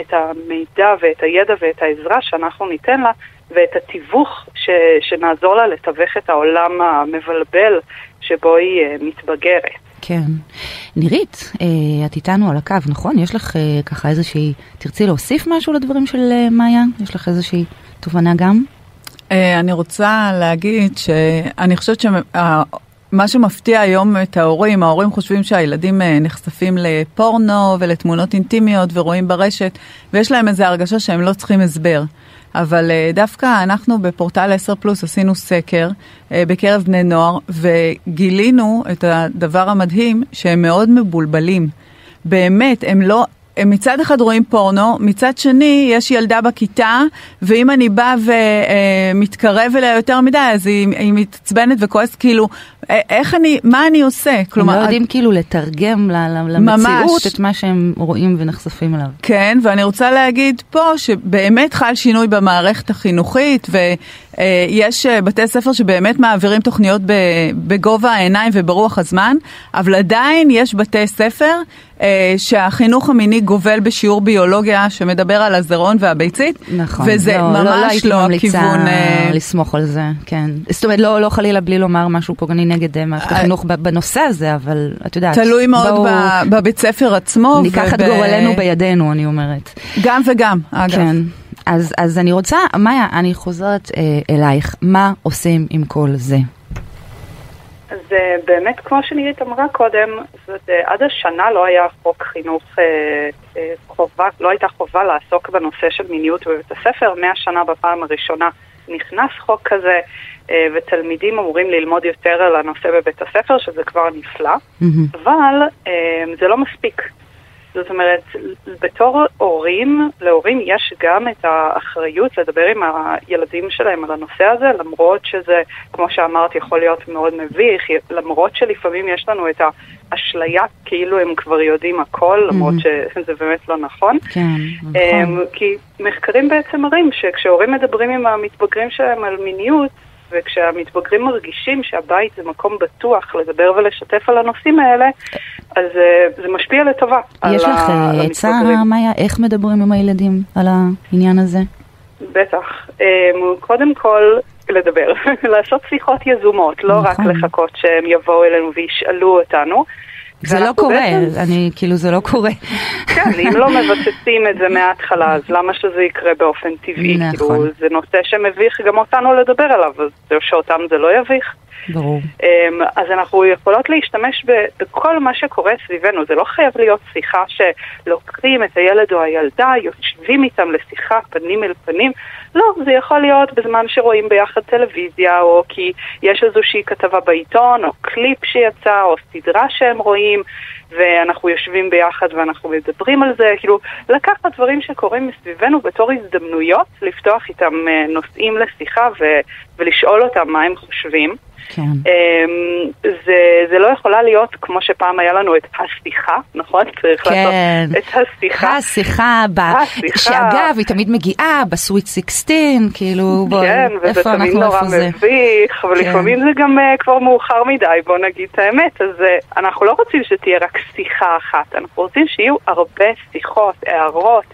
את המידע ואת הידע ואת העזרה שאנחנו ניתן לה. ואת התיווך ש, שנעזור לה לתווך את העולם המבלבל שבו היא uh, מתבגרת. כן. נירית, uh, את איתנו על הקו, נכון? יש לך uh, ככה איזושהי, תרצי להוסיף משהו לדברים של uh, מאיה? יש לך איזושהי תובנה גם? Uh, אני רוצה להגיד שאני חושבת שמה שמפתיע היום את ההורים, ההורים חושבים שהילדים נחשפים לפורנו ולתמונות אינטימיות ורואים ברשת, ויש להם איזו הרגשה שהם לא צריכים הסבר. אבל uh, דווקא אנחנו בפורטל 10 פלוס עשינו סקר uh, בקרב בני נוער וגילינו את הדבר המדהים שהם מאוד מבולבלים. באמת, הם לא, מצד אחד רואים פורנו, מצד שני יש ילדה בכיתה, ואם אני באה ומתקרב אליה יותר מדי, אז היא, היא מתעצבנת וכועסת, כאילו, איך אני, מה אני עושה? כלומר, הם לא יודעים את... כאילו לתרגם למציאות ממש. את מה שהם רואים ונחשפים אליו. כן, ואני רוצה להגיד פה שבאמת חל שינוי במערכת החינוכית, ויש אה, בתי ספר שבאמת מעבירים תוכניות בגובה העיניים וברוח הזמן, אבל עדיין יש בתי ספר אה, שהחינוך המיני גובל בשיעור ביולוגיה שמדבר על הזרעון והביצית, נכון, וזה לא, ממש לא, לא, לא הכיוון... לא הייתי ממליצה אה, לסמוך על זה, כן. זאת אומרת, לא, לא חלילה בלי לומר משהו פוגעני נגד אה, מערכת החינוך בנושא הזה, אבל את יודעת. תלוי מאוד בואו... בבית ספר עצמו. ניקח וב... את גורלנו בידינו, אני אומרת. גם וגם, אגב. כן. אז, אז אני רוצה, מאיה, אני חוזרת אה, אלייך, מה עושים עם כל זה? אז אה, באמת, כמו שנירית אמרה קודם, זאת, אה, עד השנה לא היה חוק חינוך אה, אה, חובה, לא הייתה חובה לעסוק בנושא של מיניות בבית הספר. מהשנה בפעם הראשונה נכנס חוק כזה, אה, ותלמידים אמורים ללמוד יותר על הנושא בבית הספר, שזה כבר נפלא, mm-hmm. אבל אה, זה לא מספיק. זאת אומרת, בתור הורים, להורים יש גם את האחריות לדבר עם הילדים שלהם על הנושא הזה, למרות שזה, כמו שאמרת, יכול להיות מאוד מביך, למרות שלפעמים יש לנו את האשליה כאילו הם כבר יודעים הכל, למרות mm-hmm. שזה באמת לא נכון. כן, נכון. כי מחקרים בעצם מראים שכשהורים מדברים עם המתבגרים שלהם על מיניות, וכשהמתבגרים מרגישים שהבית זה מקום בטוח לדבר ולשתף על הנושאים האלה, אז uh, זה משפיע לטובה יש לך אה, עצה, מאיה, איך מדברים עם הילדים על העניין הזה? בטח. Um, קודם כל, לדבר, לעשות שיחות יזומות, לא נכון. רק לחכות שהם יבואו אלינו וישאלו אותנו. זה לא קורה, בעצם... אני, כאילו זה לא קורה. כן, אם לא מבססים את זה מההתחלה, אז למה שזה יקרה באופן טבעי? נכון. כאילו, זה נושא שמביך גם אותנו לדבר עליו, אז שאותם זה לא יביך. ברור. אמ, אז אנחנו יכולות להשתמש בכל מה שקורה סביבנו. זה לא חייב להיות שיחה שלוקחים את הילד או הילדה, יושבים איתם לשיחה פנים אל פנים. לא, זה יכול להיות בזמן שרואים ביחד טלוויזיה, או כי יש איזושהי כתבה בעיתון, או קליפ שיצא, או סדרה שהם רואים, ואנחנו יושבים ביחד ואנחנו מדברים על זה. כאילו, לקחת דברים שקורים מסביבנו בתור הזדמנויות, לפתוח איתם אה, נושאים לשיחה ו- ולשאול אותם מה הם חושבים. כן. אמ, זה, זה לא יכולה להיות כמו שפעם היה לנו את השיחה, נכון? צריך כן. לעשות את השיחה. השיחה, ב... השיחה. שאגב, היא תמיד מגיעה בסוויט 16, כאילו, בואי, כן, איפה אנחנו, איפה זה? כן, וזה תמיד נורא מביך, אבל כן. זה גם uh, כבר מאוחר מדי, בוא נגיד את האמת. אז uh, אנחנו לא רוצים שתהיה רק שיחה אחת, אנחנו רוצים שיהיו הרבה שיחות, הערות,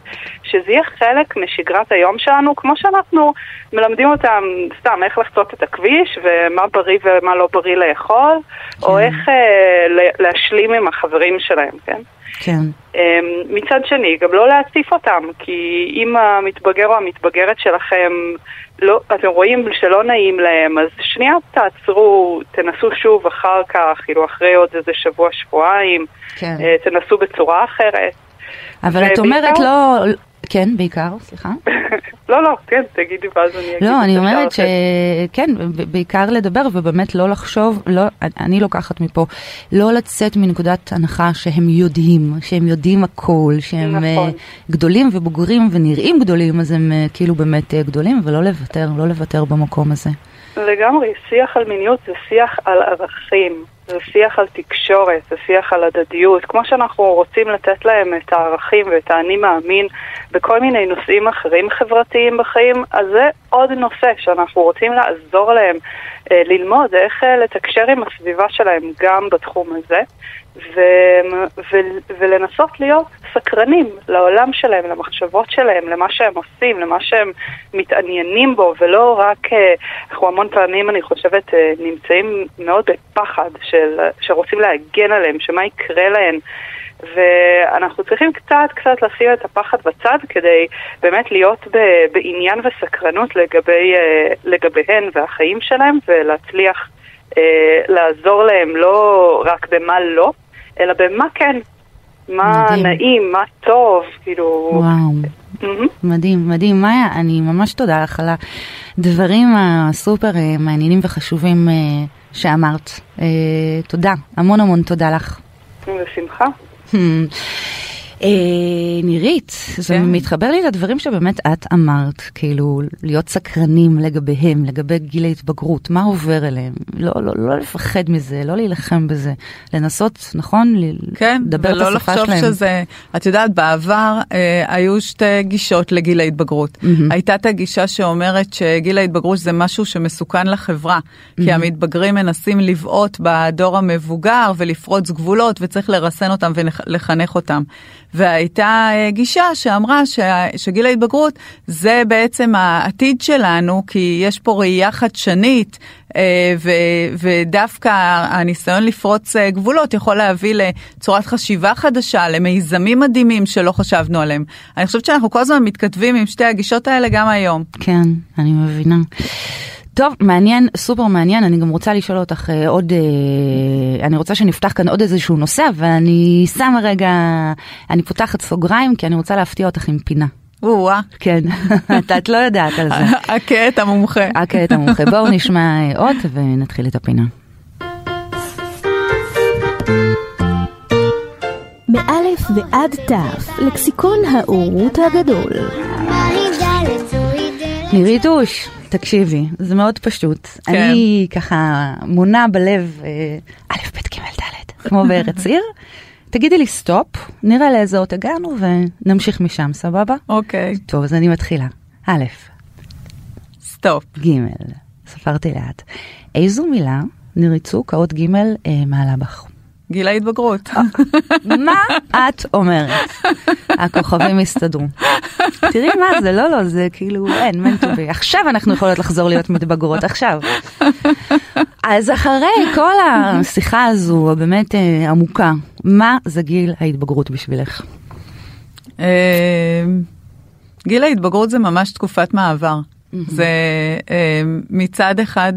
שזה יהיה חלק משגרת היום שלנו, כמו שאנחנו מלמדים אותם, סתם, איך לחצות את הכביש, ומה בריא ומה לא בריא לאכול, כן. או איך אה, להשלים עם החברים שלהם, כן? כן. אה, מצד שני, גם לא להציף אותם, כי אם המתבגר או המתבגרת שלכם, לא, אתם רואים שלא נעים להם, אז שנייה תעצרו, תנסו שוב אחר כך, כאילו אחרי עוד איזה שבוע, שבועיים, כן. אה, תנסו בצורה אחרת. אבל את אומרת לא... כן, בעיקר, סליחה. לא, לא, כן, תגידי ואז אני אגיד. לא, אני אומרת שכן, בעיקר לדבר ובאמת לא לחשוב, לא, אני לוקחת מפה, לא לצאת מנקודת הנחה שהם יודעים, שהם יודעים הכל, שהם אה, נכון. גדולים ובוגרים ונראים גדולים, אז הם אה, כאילו באמת אה, גדולים, ולא לוותר, לא לוותר במקום הזה. לגמרי, שיח על מיניות זה שיח על ערכים. זה שיח על תקשורת, זה שיח על הדדיות. כמו שאנחנו רוצים לתת להם את הערכים ואת האני מאמין בכל מיני נושאים אחרים חברתיים בחיים, אז זה עוד נושא שאנחנו רוצים לעזור להם ללמוד איך אה, לתקשר עם הסביבה שלהם גם בתחום הזה. ו, ו, ולנסות להיות סקרנים לעולם שלהם, למחשבות שלהם, למה שהם עושים, למה שהם מתעניינים בו, ולא רק, אה, אנחנו המון פעמים, אני חושבת, אה, נמצאים מאוד בפחד של, שרוצים להגן עליהם, שמה יקרה להם. ואנחנו צריכים קצת קצת לשים את הפחד בצד כדי באמת להיות בעניין וסקרנות לגבי, אה, לגביהן והחיים שלהם ולהצליח לעזור להם לא רק במה לא, אלא במה כן, מה מדהים. נעים, מה טוב, כאילו... וואו. Mm-hmm. מדהים, מדהים. מאיה, אני ממש תודה לך על הדברים הסופר אה, מעניינים וחשובים אה, שאמרת. אה, תודה, המון המון תודה לך. בשמחה. אה, נירית, זה כן. מתחבר לי לדברים שבאמת את אמרת, כאילו להיות סקרנים לגביהם, לגבי גיל ההתבגרות, מה עובר אליהם, לא, לא, לא לפחד מזה, לא להילחם בזה, לנסות, נכון? כן, לדבר את השפה שלהם. ולא לחשוב שזה, את יודעת, בעבר אה, היו שתי גישות לגיל ההתבגרות. Mm-hmm. הייתה את הגישה שאומרת שגיל ההתבגרות זה משהו שמסוכן לחברה, mm-hmm. כי המתבגרים מנסים לבעוט בדור המבוגר ולפרוץ גבולות וצריך לרסן אותם ולחנך אותם. והייתה אה, גישה שאמרה שגיל ההתבגרות זה בעצם העתיד שלנו, כי יש פה ראייה חדשנית, אה, ודווקא הניסיון לפרוץ אה, גבולות יכול להביא לצורת חשיבה חדשה, למיזמים מדהימים שלא חשבנו עליהם. אני חושבת שאנחנו כל הזמן מתכתבים עם שתי הגישות האלה גם היום. כן, אני מבינה. טוב, מעניין, סופר מעניין, אני גם רוצה לשאול אותך אה, עוד, אה, אני רוצה שנפתח כאן עוד איזשהו נושא, אבל אני שמה רגע, אני פותחת סוגריים, כי אני רוצה להפתיע אותך עם פינה. או-אה. כן, את, את לא יודעת על זה. הכה את המומחה. הכה את המומחה. בואו נשמע עוד ונתחיל את הפינה. מאלף ועד תף, לקסיקון האורות הגדול. נירית אוש. תקשיבי, זה מאוד פשוט. כן. אני ככה מונה בלב אה, א', ב', ג', ד', כמו בארץ עיר. תגידי לי סטופ, נראה לאיזה אות הגענו ונמשיך משם, סבבה? אוקיי. טוב, אז אני מתחילה. א', סטופ. ג', ספרתי לאט. איזו מילה נריצה כאות ג' אה, מעלה בך? גיל ההתבגרות. מה את אומרת? הכוכבים הסתדרו. תראי מה זה, לא, לא, זה כאילו אין, it's meant to be. עכשיו אנחנו יכולות לחזור להיות מתבגרות, עכשיו. אז אחרי כל השיחה הזו, הבאמת אה, עמוקה, מה זה גיל ההתבגרות בשבילך? אה, גיל ההתבגרות זה ממש תקופת מעבר. זה אה, מצד אחד...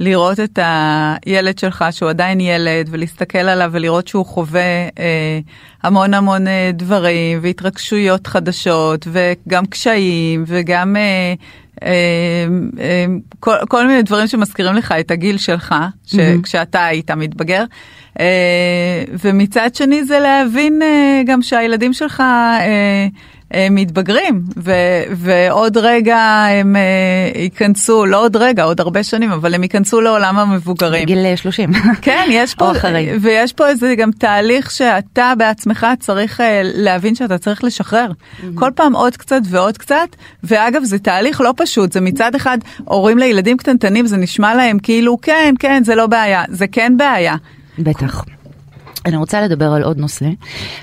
לראות את הילד שלך שהוא עדיין ילד ולהסתכל עליו ולראות שהוא חווה אה, המון המון אה, דברים והתרגשויות חדשות וגם קשיים וגם אה, אה, אה, כל, כל מיני דברים שמזכירים לך את הגיל שלך ש, mm-hmm. כשאתה היית מתבגר. אה, ומצד שני זה להבין אה, גם שהילדים שלך אה, הם מתבגרים, ו, ועוד רגע הם uh, ייכנסו, לא עוד רגע, עוד הרבה שנים, אבל הם ייכנסו לעולם המבוגרים. בגיל 30. כן, יש פה, ויש פה איזה גם תהליך שאתה בעצמך צריך uh, להבין שאתה צריך לשחרר. Mm-hmm. כל פעם עוד קצת ועוד קצת, ואגב, זה תהליך לא פשוט, זה מצד אחד, הורים לילדים קטנטנים, זה נשמע להם כאילו, כן, כן, זה לא בעיה, זה כן בעיה. בטח. אני רוצה לדבר על עוד נושא,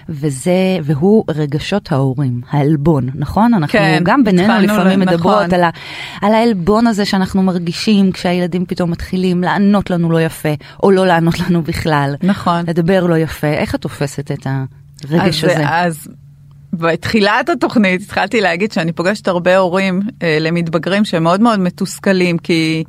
וזה, והוא רגשות ההורים, העלבון, נכון? אנחנו כן, גם בינינו לפעמים ל... מדברות נכון. על, ה, על העלבון הזה שאנחנו מרגישים כשהילדים פתאום מתחילים לענות לנו לא יפה, או לא לענות לנו בכלל. נכון. לדבר לא יפה. איך את תופסת את הרגש אז, הזה? אז בתחילת התוכנית התחלתי להגיד שאני פוגשת הרבה הורים אה, למתבגרים שהם מאוד מאוד מתוסכלים, כי...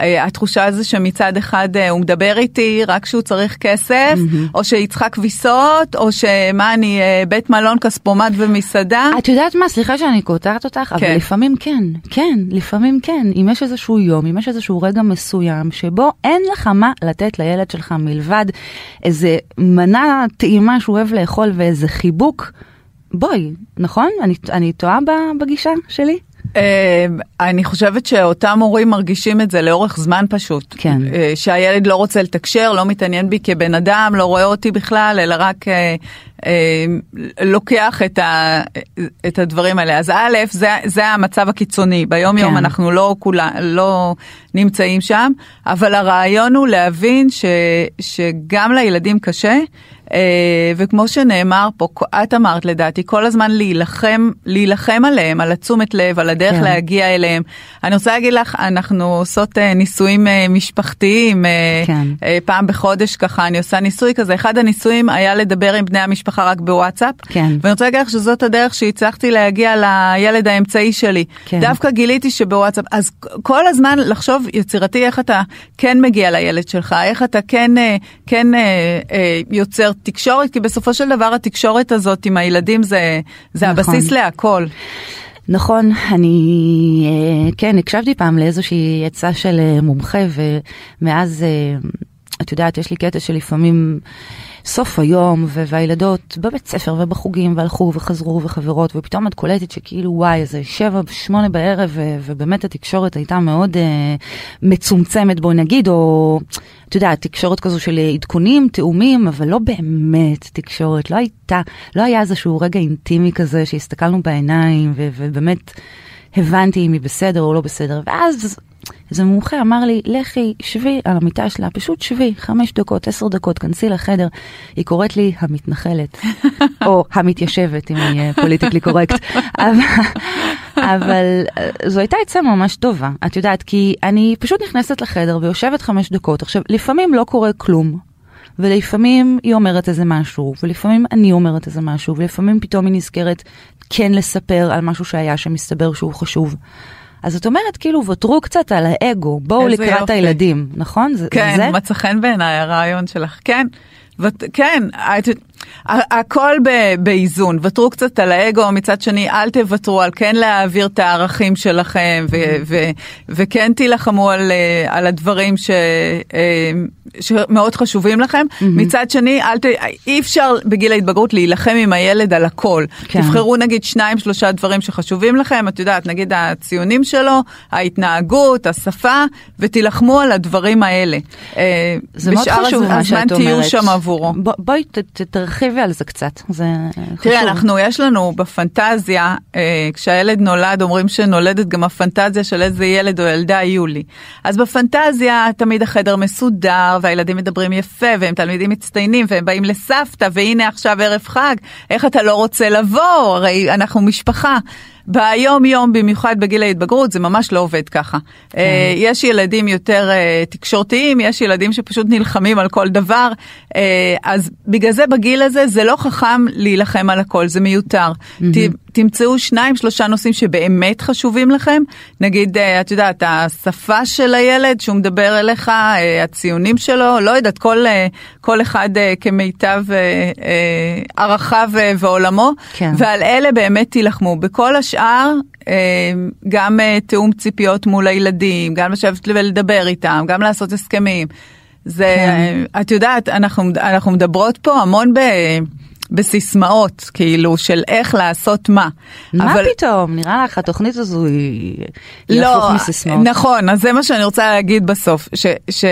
אה, התחושה הזו שמצד אחד אה, הוא מדבר איתי רק כשהוא צריך כסף, mm-hmm. או שיצחק כביסות, או שמה אני אה, בית מלון, כספומט ומסעדה. את יודעת מה, סליחה שאני קוטעת אותך, כן. אבל לפעמים כן, כן, לפעמים כן. אם יש איזשהו יום, אם יש איזשהו רגע מסוים שבו אין לך מה לתת לילד שלך מלבד איזה מנה טעימה שהוא אוהב לאכול ואיזה חיבוק, בואי, נכון? אני, אני טועה בגישה שלי? אה, אני חושבת שאותם הורים מרגישים את זה לאורך זמן פשוט. כן. אה, שהילד לא רוצה לתקשר, לא מתעניין בי כבן אדם, לא רואה אותי בכלל, אלא רק אה, לוקח את, ה, את הדברים האלה. אז א', זה, זה המצב הקיצוני. ביום יום כן. אנחנו לא, כולה, לא נמצאים שם, אבל הרעיון הוא להבין ש, שגם לילדים קשה. אה, וכמו שנאמר פה, את אמרת לדעתי, כל הזמן להילחם, להילחם עליהם, על התשומת לב, על הדרך כן. להגיע אליהם. אני רוצה להגיד לך, אנחנו עושות אה, ניסויים אה, משפחתיים, כן. פעם בחודש ככה, אני עושה ניסוי כזה. אחד הניסויים היה לדבר עם בני המשפחה רק בוואטסאפ. כן. ואני רוצה להגיד לך שזאת הדרך שהצלחתי להגיע לילד האמצעי שלי. כן. דווקא גיליתי שבוואטסאפ, אז כל הזמן לחשוב יצירתי איך אתה כן מגיע לילד שלך, איך אתה כן, כן יוצר תקשורת, כי בסופו של דבר התקשורת הזאת עם הילדים זה, זה נכון. הבסיס להכל. נכון, אני אה, כן הקשבתי פעם לאיזושהי עצה של אה, מומחה ומאז, אה, את יודעת, יש לי קטע שלפעמים סוף היום, והילדות בבית ספר ובחוגים, והלכו וחזרו וחברות, ופתאום את קולטת שכאילו וואי, איזה שבע, שמונה בערב, ובאמת התקשורת הייתה מאוד uh, מצומצמת, בואי נגיד, או... את יודעת, תקשורת כזו של עדכונים, תאומים, אבל לא באמת תקשורת, לא הייתה, לא היה איזשהו רגע אינטימי כזה שהסתכלנו בעיניים, ו- ובאמת הבנתי אם היא בסדר או לא בסדר, ואז איזה מומחה אמר לי, לכי, שבי על המיטה שלה, פשוט שבי, חמש דקות, עשר דקות, כנסי לחדר. היא קוראת לי המתנחלת, או המתיישבת, אם אני פוליטיקלי קורקט. אבל, אבל אה, זו הייתה עצה ממש טובה, את יודעת, כי אני פשוט נכנסת לחדר ויושבת חמש דקות. עכשיו, לפעמים לא קורה כלום, ולפעמים היא אומרת איזה משהו, ולפעמים אני אומרת איזה משהו, ולפעמים פתאום היא נזכרת כן לספר על משהו שהיה שמסתבר שהוא חשוב. אז את אומרת, כאילו, ותרו קצת על האגו, בואו לקראת יופי. הילדים, נכון? כן, זה? מצא חן בעיניי הרעיון שלך, כן. ות, כן, את, הכל באיזון, ותרו קצת על האגו, מצד שני אל תוותרו על כן להעביר את הערכים שלכם ו, ו, וכן תילחמו על, אה, על הדברים ש, אה, שמאוד חשובים לכם, mm-hmm. מצד שני אל ת, אי אפשר בגיל ההתבגרות להילחם עם הילד על הכל. כן. תבחרו נגיד שניים שלושה דברים שחשובים לכם, את יודעת, נגיד הציונים שלו, ההתנהגות, השפה, ותילחמו על הדברים האלה. אה, זה מאוד חשוב מה שאת אומרת. הזמן תהיו שם עבורו. בואי בוא, תרחיבי על זה קצת, זה חשוב. תראי, אנחנו, יש לנו בפנטזיה, אה, כשהילד נולד, אומרים שנולדת גם הפנטזיה של איזה ילד או ילדה יהיו לי. אז בפנטזיה תמיד החדר מסודר, והילדים מדברים יפה, והם תלמידים מצטיינים, והם באים לסבתא, והנה עכשיו ערב חג, איך אתה לא רוצה לבוא? הרי אנחנו משפחה. ביום יום, במיוחד בגיל ההתבגרות, זה ממש לא עובד ככה. כן. אה, יש ילדים יותר אה, תקשורתיים, יש ילדים שפשוט נלחמים על כל דבר, אה, אז בגלל זה בגיל הזה זה לא חכם להילחם על הכל, זה מיותר. Mm-hmm. תמצאו שניים, שלושה נושאים שבאמת חשובים לכם. נגיד, את יודעת, השפה של הילד שהוא מדבר אליך, הציונים שלו, לא יודעת, כל, כל אחד כמיטב ערכיו ועולמו, כן. ועל אלה באמת תילחמו. בכל השאר, גם תיאום ציפיות מול הילדים, גם לשבת ולדבר איתם, גם לעשות הסכמים. זה, כן. את יודעת, אנחנו, אנחנו מדברות פה המון ב... בסיסמאות, כאילו, של איך לעשות מה. מה אבל... פתאום? נראה לך התוכנית הזו היא, היא לא, הפוך מסיסמאות. נכון, אז זה מה שאני רוצה להגיד בסוף, ש... ש...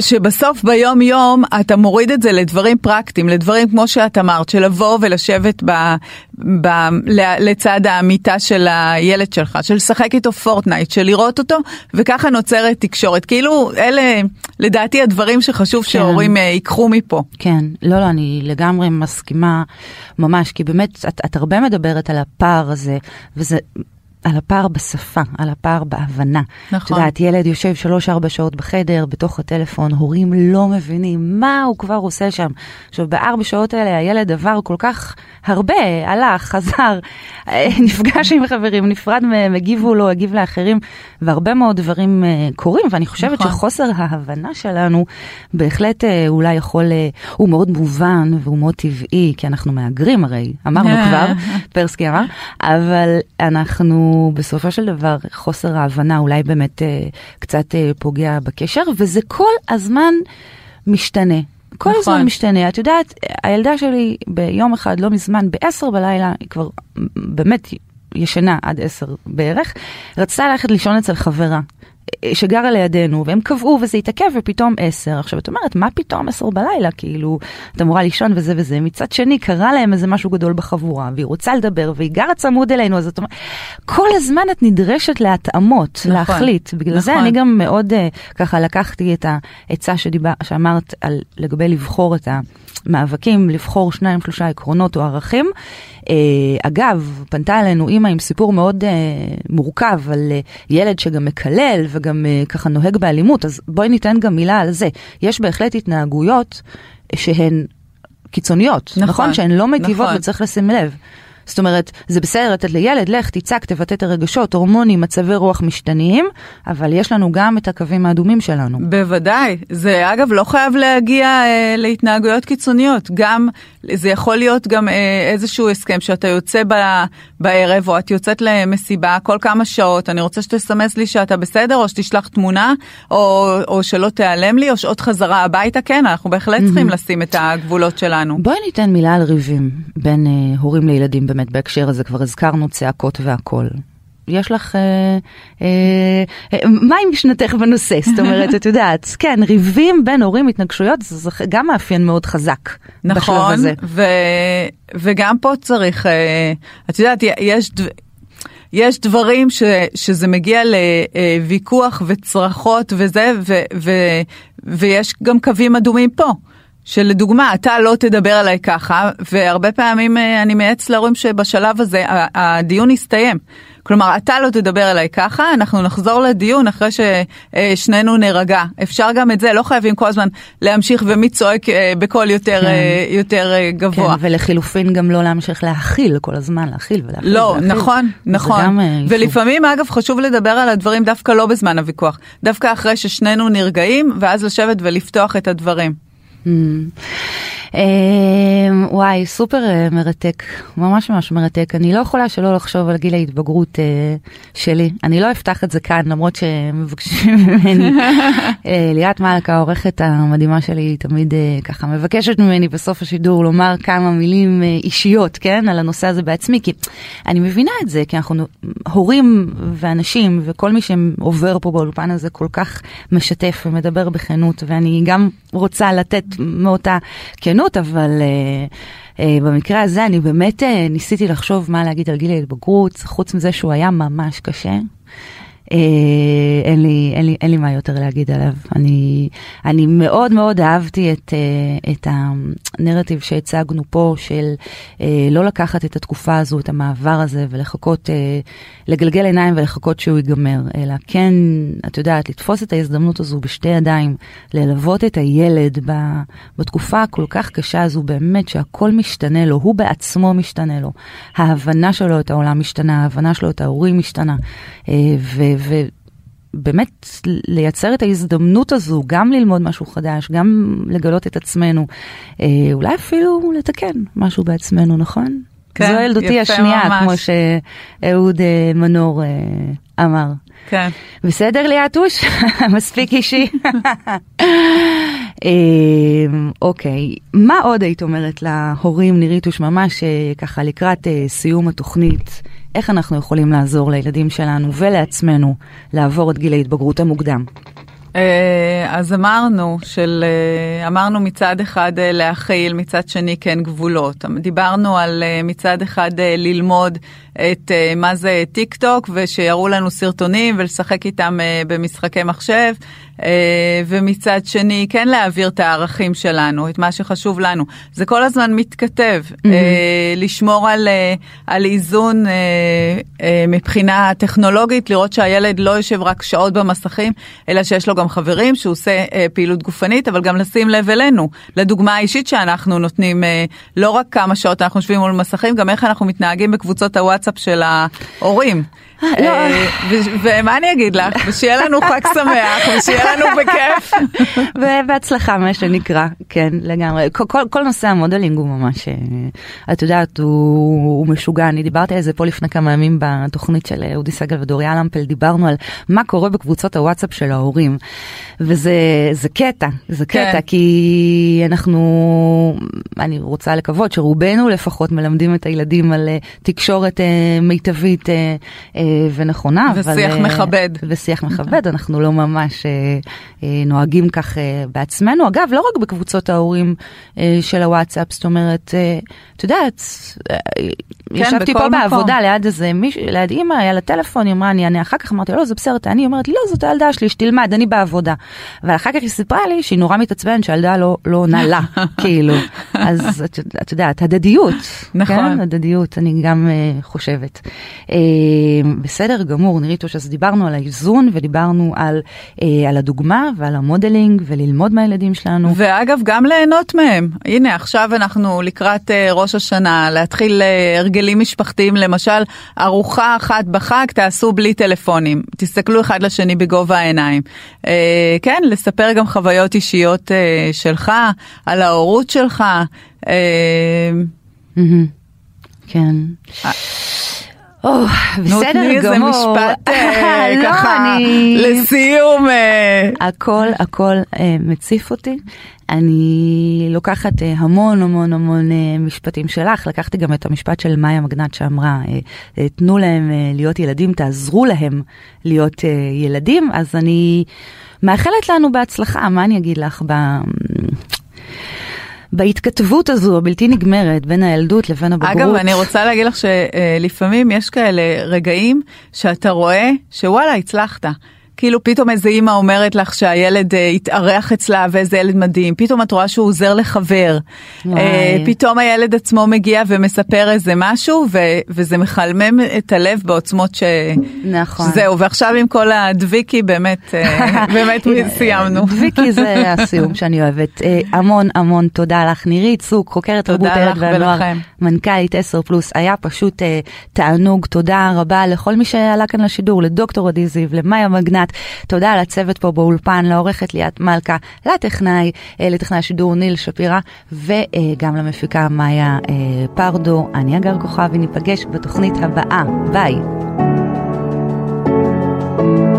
שבסוף ביום יום אתה מוריד את זה לדברים פרקטיים, לדברים כמו שאת אמרת, של לבוא ולשבת ב, ב, לצד המיטה של הילד שלך, של לשחק איתו פורטנייט, של לראות אותו, וככה נוצרת תקשורת. כאילו אלה לדעתי הדברים שחשוב כן. שההורים אה, ייקחו מפה. כן, לא, לא, אני לגמרי מסכימה ממש, כי באמת את, את הרבה מדברת על הפער הזה, וזה על הפער בשפה, על הפער בהבנה. נכון. את יודעת, ילד יושב שלוש-ארבע שעות בחדר, בתוך הטלפון, הורים לא מבינים מה הוא כבר עושה שם. עכשיו, בארבע שעות האלה הילד עבר כל כך הרבה, הלך, חזר, נפגש עם חברים, נפרד מהם, הגיבו לו, הגיב לאחרים, והרבה מאוד דברים uh, קורים, ואני חושבת נכון. שחוסר ההבנה שלנו בהחלט uh, אולי יכול, הוא מאוד מובן והוא מאוד טבעי, כי אנחנו מהגרים הרי, אמרנו כבר, פרסקי אמר, אבל אנחנו... בסופו של דבר חוסר ההבנה אולי באמת אה, קצת אה, פוגע בקשר, וזה כל הזמן משתנה. כל נכון. הזמן משתנה. את יודעת, הילדה שלי ביום אחד, לא מזמן, ב-10 בלילה, היא כבר באמת ישנה עד 10 בערך, רצתה ללכת לישון אצל חברה. שגרה לידינו, והם קבעו וזה התעכב ופתאום עשר. עכשיו את אומרת, מה פתאום עשר בלילה? כאילו, את אמורה לישון וזה וזה. מצד שני, קרה להם איזה משהו גדול בחבורה, והיא רוצה לדבר, והיא גרה צמוד אלינו, אז את אומרת, כל הזמן את נדרשת להתאמות, נכון, להחליט. בגלל נכון. זה אני גם מאוד, uh, ככה לקחתי את העצה שדיבר, שאמרת על לגבי לבחור את המאבקים, לבחור שניים, שלושה עקרונות או ערכים. Uh, אגב, פנתה אלינו אימא עם סיפור מאוד uh, מורכב על uh, ילד שגם מקלל וגם uh, ככה נוהג באלימות, אז בואי ניתן גם מילה על זה. יש בהחלט התנהגויות שהן קיצוניות, נכון? נכון? שהן לא מטיבות נכון. וצריך לשים לב. זאת אומרת, זה בסדר לתת לילד, לך, תצעק, תבטא את הרגשות, הורמונים, מצבי רוח משתנים, אבל יש לנו גם את הקווים האדומים שלנו. בוודאי. זה אגב לא חייב להגיע אה, להתנהגויות קיצוניות. גם, זה יכול להיות גם אה, איזשהו הסכם שאתה יוצא ב, בערב, או את יוצאת למסיבה כל כמה שעות, אני רוצה שתסמס לי שאתה בסדר, או שתשלח תמונה, או, או שלא תיעלם לי, או שעות חזרה הביתה, כן, אנחנו בהחלט צריכים. לשים את הגבולות שלנו. בואי ניתן מילה על ריבים בין אה, הורים לילדים באמת בהקשר הזה, כבר הזכרנו צעקות והכול. יש לך, אה, אה, אה, מה עם משנתך בנושא? זאת אומרת, את יודעת, כן, ריבים בין הורים, התנגשויות, זה גם מאפיין מאוד חזק נכון, בשלב הזה. נכון, וגם פה צריך, אה, את יודעת, יש... יש דברים ש, שזה מגיע לוויכוח וצרחות וזה, ו, ו, ויש גם קווים אדומים פה. שלדוגמה, אתה לא תדבר עליי ככה, והרבה פעמים אה, אני מייעץ להורים שבשלב הזה הדיון יסתיים. כלומר, אתה לא תדבר אליי ככה, אנחנו נחזור לדיון אחרי ששנינו נירגע. אפשר גם את זה, לא חייבים כל הזמן להמשיך ומי צועק אה, בקול יותר, כן. אה, יותר גבוה. כן, ולחילופין גם לא להמשיך להכיל כל הזמן, להכיל ולהכיל. לא, ולהכיל. נכון, נכון. ולפעמים, אגב, חשוב לדבר על הדברים דווקא לא בזמן הוויכוח, דווקא אחרי ששנינו נרגעים, ואז לשבת ולפתוח את הדברים. אמ, וואי, סופר אה, מרתק, ממש ממש מרתק. אני לא יכולה שלא לחשוב על גיל ההתבגרות אה, שלי. אני לא אפתח את זה כאן, למרות שמבקשים ממני. אה, ליאת מלכה, העורכת המדהימה שלי, תמיד ככה מבקשת ממני בסוף השידור לומר כמה מילים אישיות, כן, על הנושא הזה בעצמי, כי אני מבינה את זה, כי אנחנו הורים ואנשים, וכל מי שעובר פה באולפן הזה כל כך משתף ומדבר בכנות, ואני גם רוצה לתת מאותה כנות, אבל uh, uh, במקרה הזה אני באמת uh, ניסיתי לחשוב מה להגיד על גיל ההתבגרות, חוץ מזה שהוא היה ממש קשה. אה, אין, לי, אין, לי, אין לי מה יותר להגיד עליו. אני, אני מאוד מאוד אהבתי את, אה, את הנרטיב שהצגנו פה של אה, לא לקחת את התקופה הזו, את המעבר הזה, ולחכות, לגלגל עיניים ולחכות שהוא ייגמר, אלא כן, את יודעת, לתפוס את ההזדמנות הזו בשתי ידיים, ללוות את הילד בתקופה הכל כך קשה הזו, באמת שהכל משתנה לו, הוא בעצמו משתנה לו. ההבנה שלו את העולם משתנה, ההבנה שלו את ההורים משתנה. ו... ובאמת לייצר את ההזדמנות הזו, גם ללמוד משהו חדש, גם לגלות את עצמנו, אה, אולי אפילו לתקן משהו בעצמנו, נכון? כן, זו ילדותי השנייה, ממש. כמו שאהוד אה, מנור אה, אמר. כן. בסדר ליאטוש? מספיק אישי? אוקיי, מה עוד היית אומרת להורים, ניריטוש, ממש ככה לקראת סיום התוכנית? איך אנחנו יכולים לעזור לילדים שלנו ולעצמנו לעבור את גיל ההתבגרות המוקדם. אה, אז אמרנו, של, אה, אמרנו מצד אחד אה, להכיל, מצד שני כן גבולות. דיברנו על מצד אחד ללמוד את מה זה טיק טוק ושיראו לנו סרטונים ולשחק איתם במשחקי מחשב. אה, ומצד שני כן להעביר את הערכים שלנו, את מה שחשוב לנו. זה כל הזמן מתכתב, mm-hmm. לשמור על, אה, על איזון מבחינה טכנולוגית, לראות שהילד לא יושב רק שעות במסכים, אלא שיש לו גם חברים, שהוא עושה פעילות גופנית, אבל גם לשים לב אלינו, לדוגמה האישית שאנחנו נותנים, לא רק כמה שעות אנחנו יושבים מול מסכים, גם איך אנחנו מתנהגים בקבוצות הוואטסאפ של ההורים. לא. ומה אני אגיד לך, ושיהיה לנו חג שמח, ושיהיה לנו בכיף. ובהצלחה, מה שנקרא, כן, לגמרי. כל נושא המודלינג הוא ממש, אה, את יודעת, הוא משוגע. אני דיברתי על זה פה לפני כמה ימים בתוכנית של אודי סגל ודוריה למפל, דיברנו על מה קורה בקבוצות הוואטסאפ של ההורים. וזה קטע, זה קטע, כן. כי אנחנו, אני רוצה לקוות שרובנו לפחות מלמדים את הילדים על אה, תקשורת אה, מיטבית ונכונה. ושיח אבל, מכבד. ושיח מכבד, אנחנו לא ממש נוהגים כך בעצמנו. אגב, לא רק בקבוצות ההורים של הוואטסאפ, זאת אומרת, את יודעת, כן, ישבתי פה מקום. בעבודה ליד איזה מישהו, ליד אימא, היה לה טלפון, היא אמרה, אני אענה אחר כך, אמרתי, לא, זה בסדר, תעני, היא אומרת לי, לא, זאת הילדה שלי, שתלמד, אני בעבודה. אבל אחר כך היא סיפרה לי שהיא נורא מתעצבנת שהילדה לא, לא עונה לה, כאילו. אז את, את יודעת, הדדיות. נכון. כן, הדדיות, אני גם uh, חושבת. Uh, בסדר גמור, ניריטוש, אז דיברנו על האיזון ודיברנו על, uh, על הדוגמה ועל המודלינג וללמוד מהילדים שלנו. ואגב, גם ליהנות מהם. הנה, עכשיו אנחנו לקראת uh, ראש השנה, להתחיל uh, הרגלים משפחתיים, למשל, ארוחה אחת בחג תעשו בלי טלפונים, תסתכלו אחד לשני בגובה העיניים. אה, כן, לספר גם חוויות אישיות אה, שלך, על ההורות שלך. אה, כן. או, בסדר גמור. איזה משפט אה, לא, ככה לסיום. אה. הכל הכל אה, מציף אותי. אני לוקחת המון המון המון משפטים שלך, לקחתי גם את המשפט של מאיה מגנט שאמרה, תנו להם להיות ילדים, תעזרו להם להיות ילדים, אז אני מאחלת לנו בהצלחה, מה אני אגיד לך? בהתכתבות הזו הבלתי נגמרת בין הילדות לבין הבגרות. אגב, אני רוצה להגיד לך שלפעמים יש כאלה רגעים שאתה רואה שוואלה, הצלחת. כאילו פתאום איזה אימא אומרת לך שהילד uh, התארח אצלה ואיזה ילד מדהים, פתאום את רואה שהוא עוזר לחבר, uh, פתאום הילד עצמו מגיע ומספר איזה משהו ו- וזה מחלמם את הלב בעוצמות ש... נכון. זהו, ועכשיו עם כל הדביקי באמת, uh, באמת סיימנו. דביקי זה הסיום שאני אוהבת. Uh, המון המון תודה לך נירית צוק, חוקרת תרבות הילד והנוער, מנכ"לית 10 פלוס, היה פשוט uh, תענוג, תודה רבה לכל מי שעלה כאן לשידור, לדוקטור עדי זיו, למאיה מגנט. תודה לצוות פה באולפן, לעורכת ליאת מלכה, לטכנאי, אה, לטכנאי השידור ניל שפירא, וגם למפיקה מאיה אה, פרדו. אני אגר כוכבי, ניפגש בתוכנית הבאה. ביי. thank you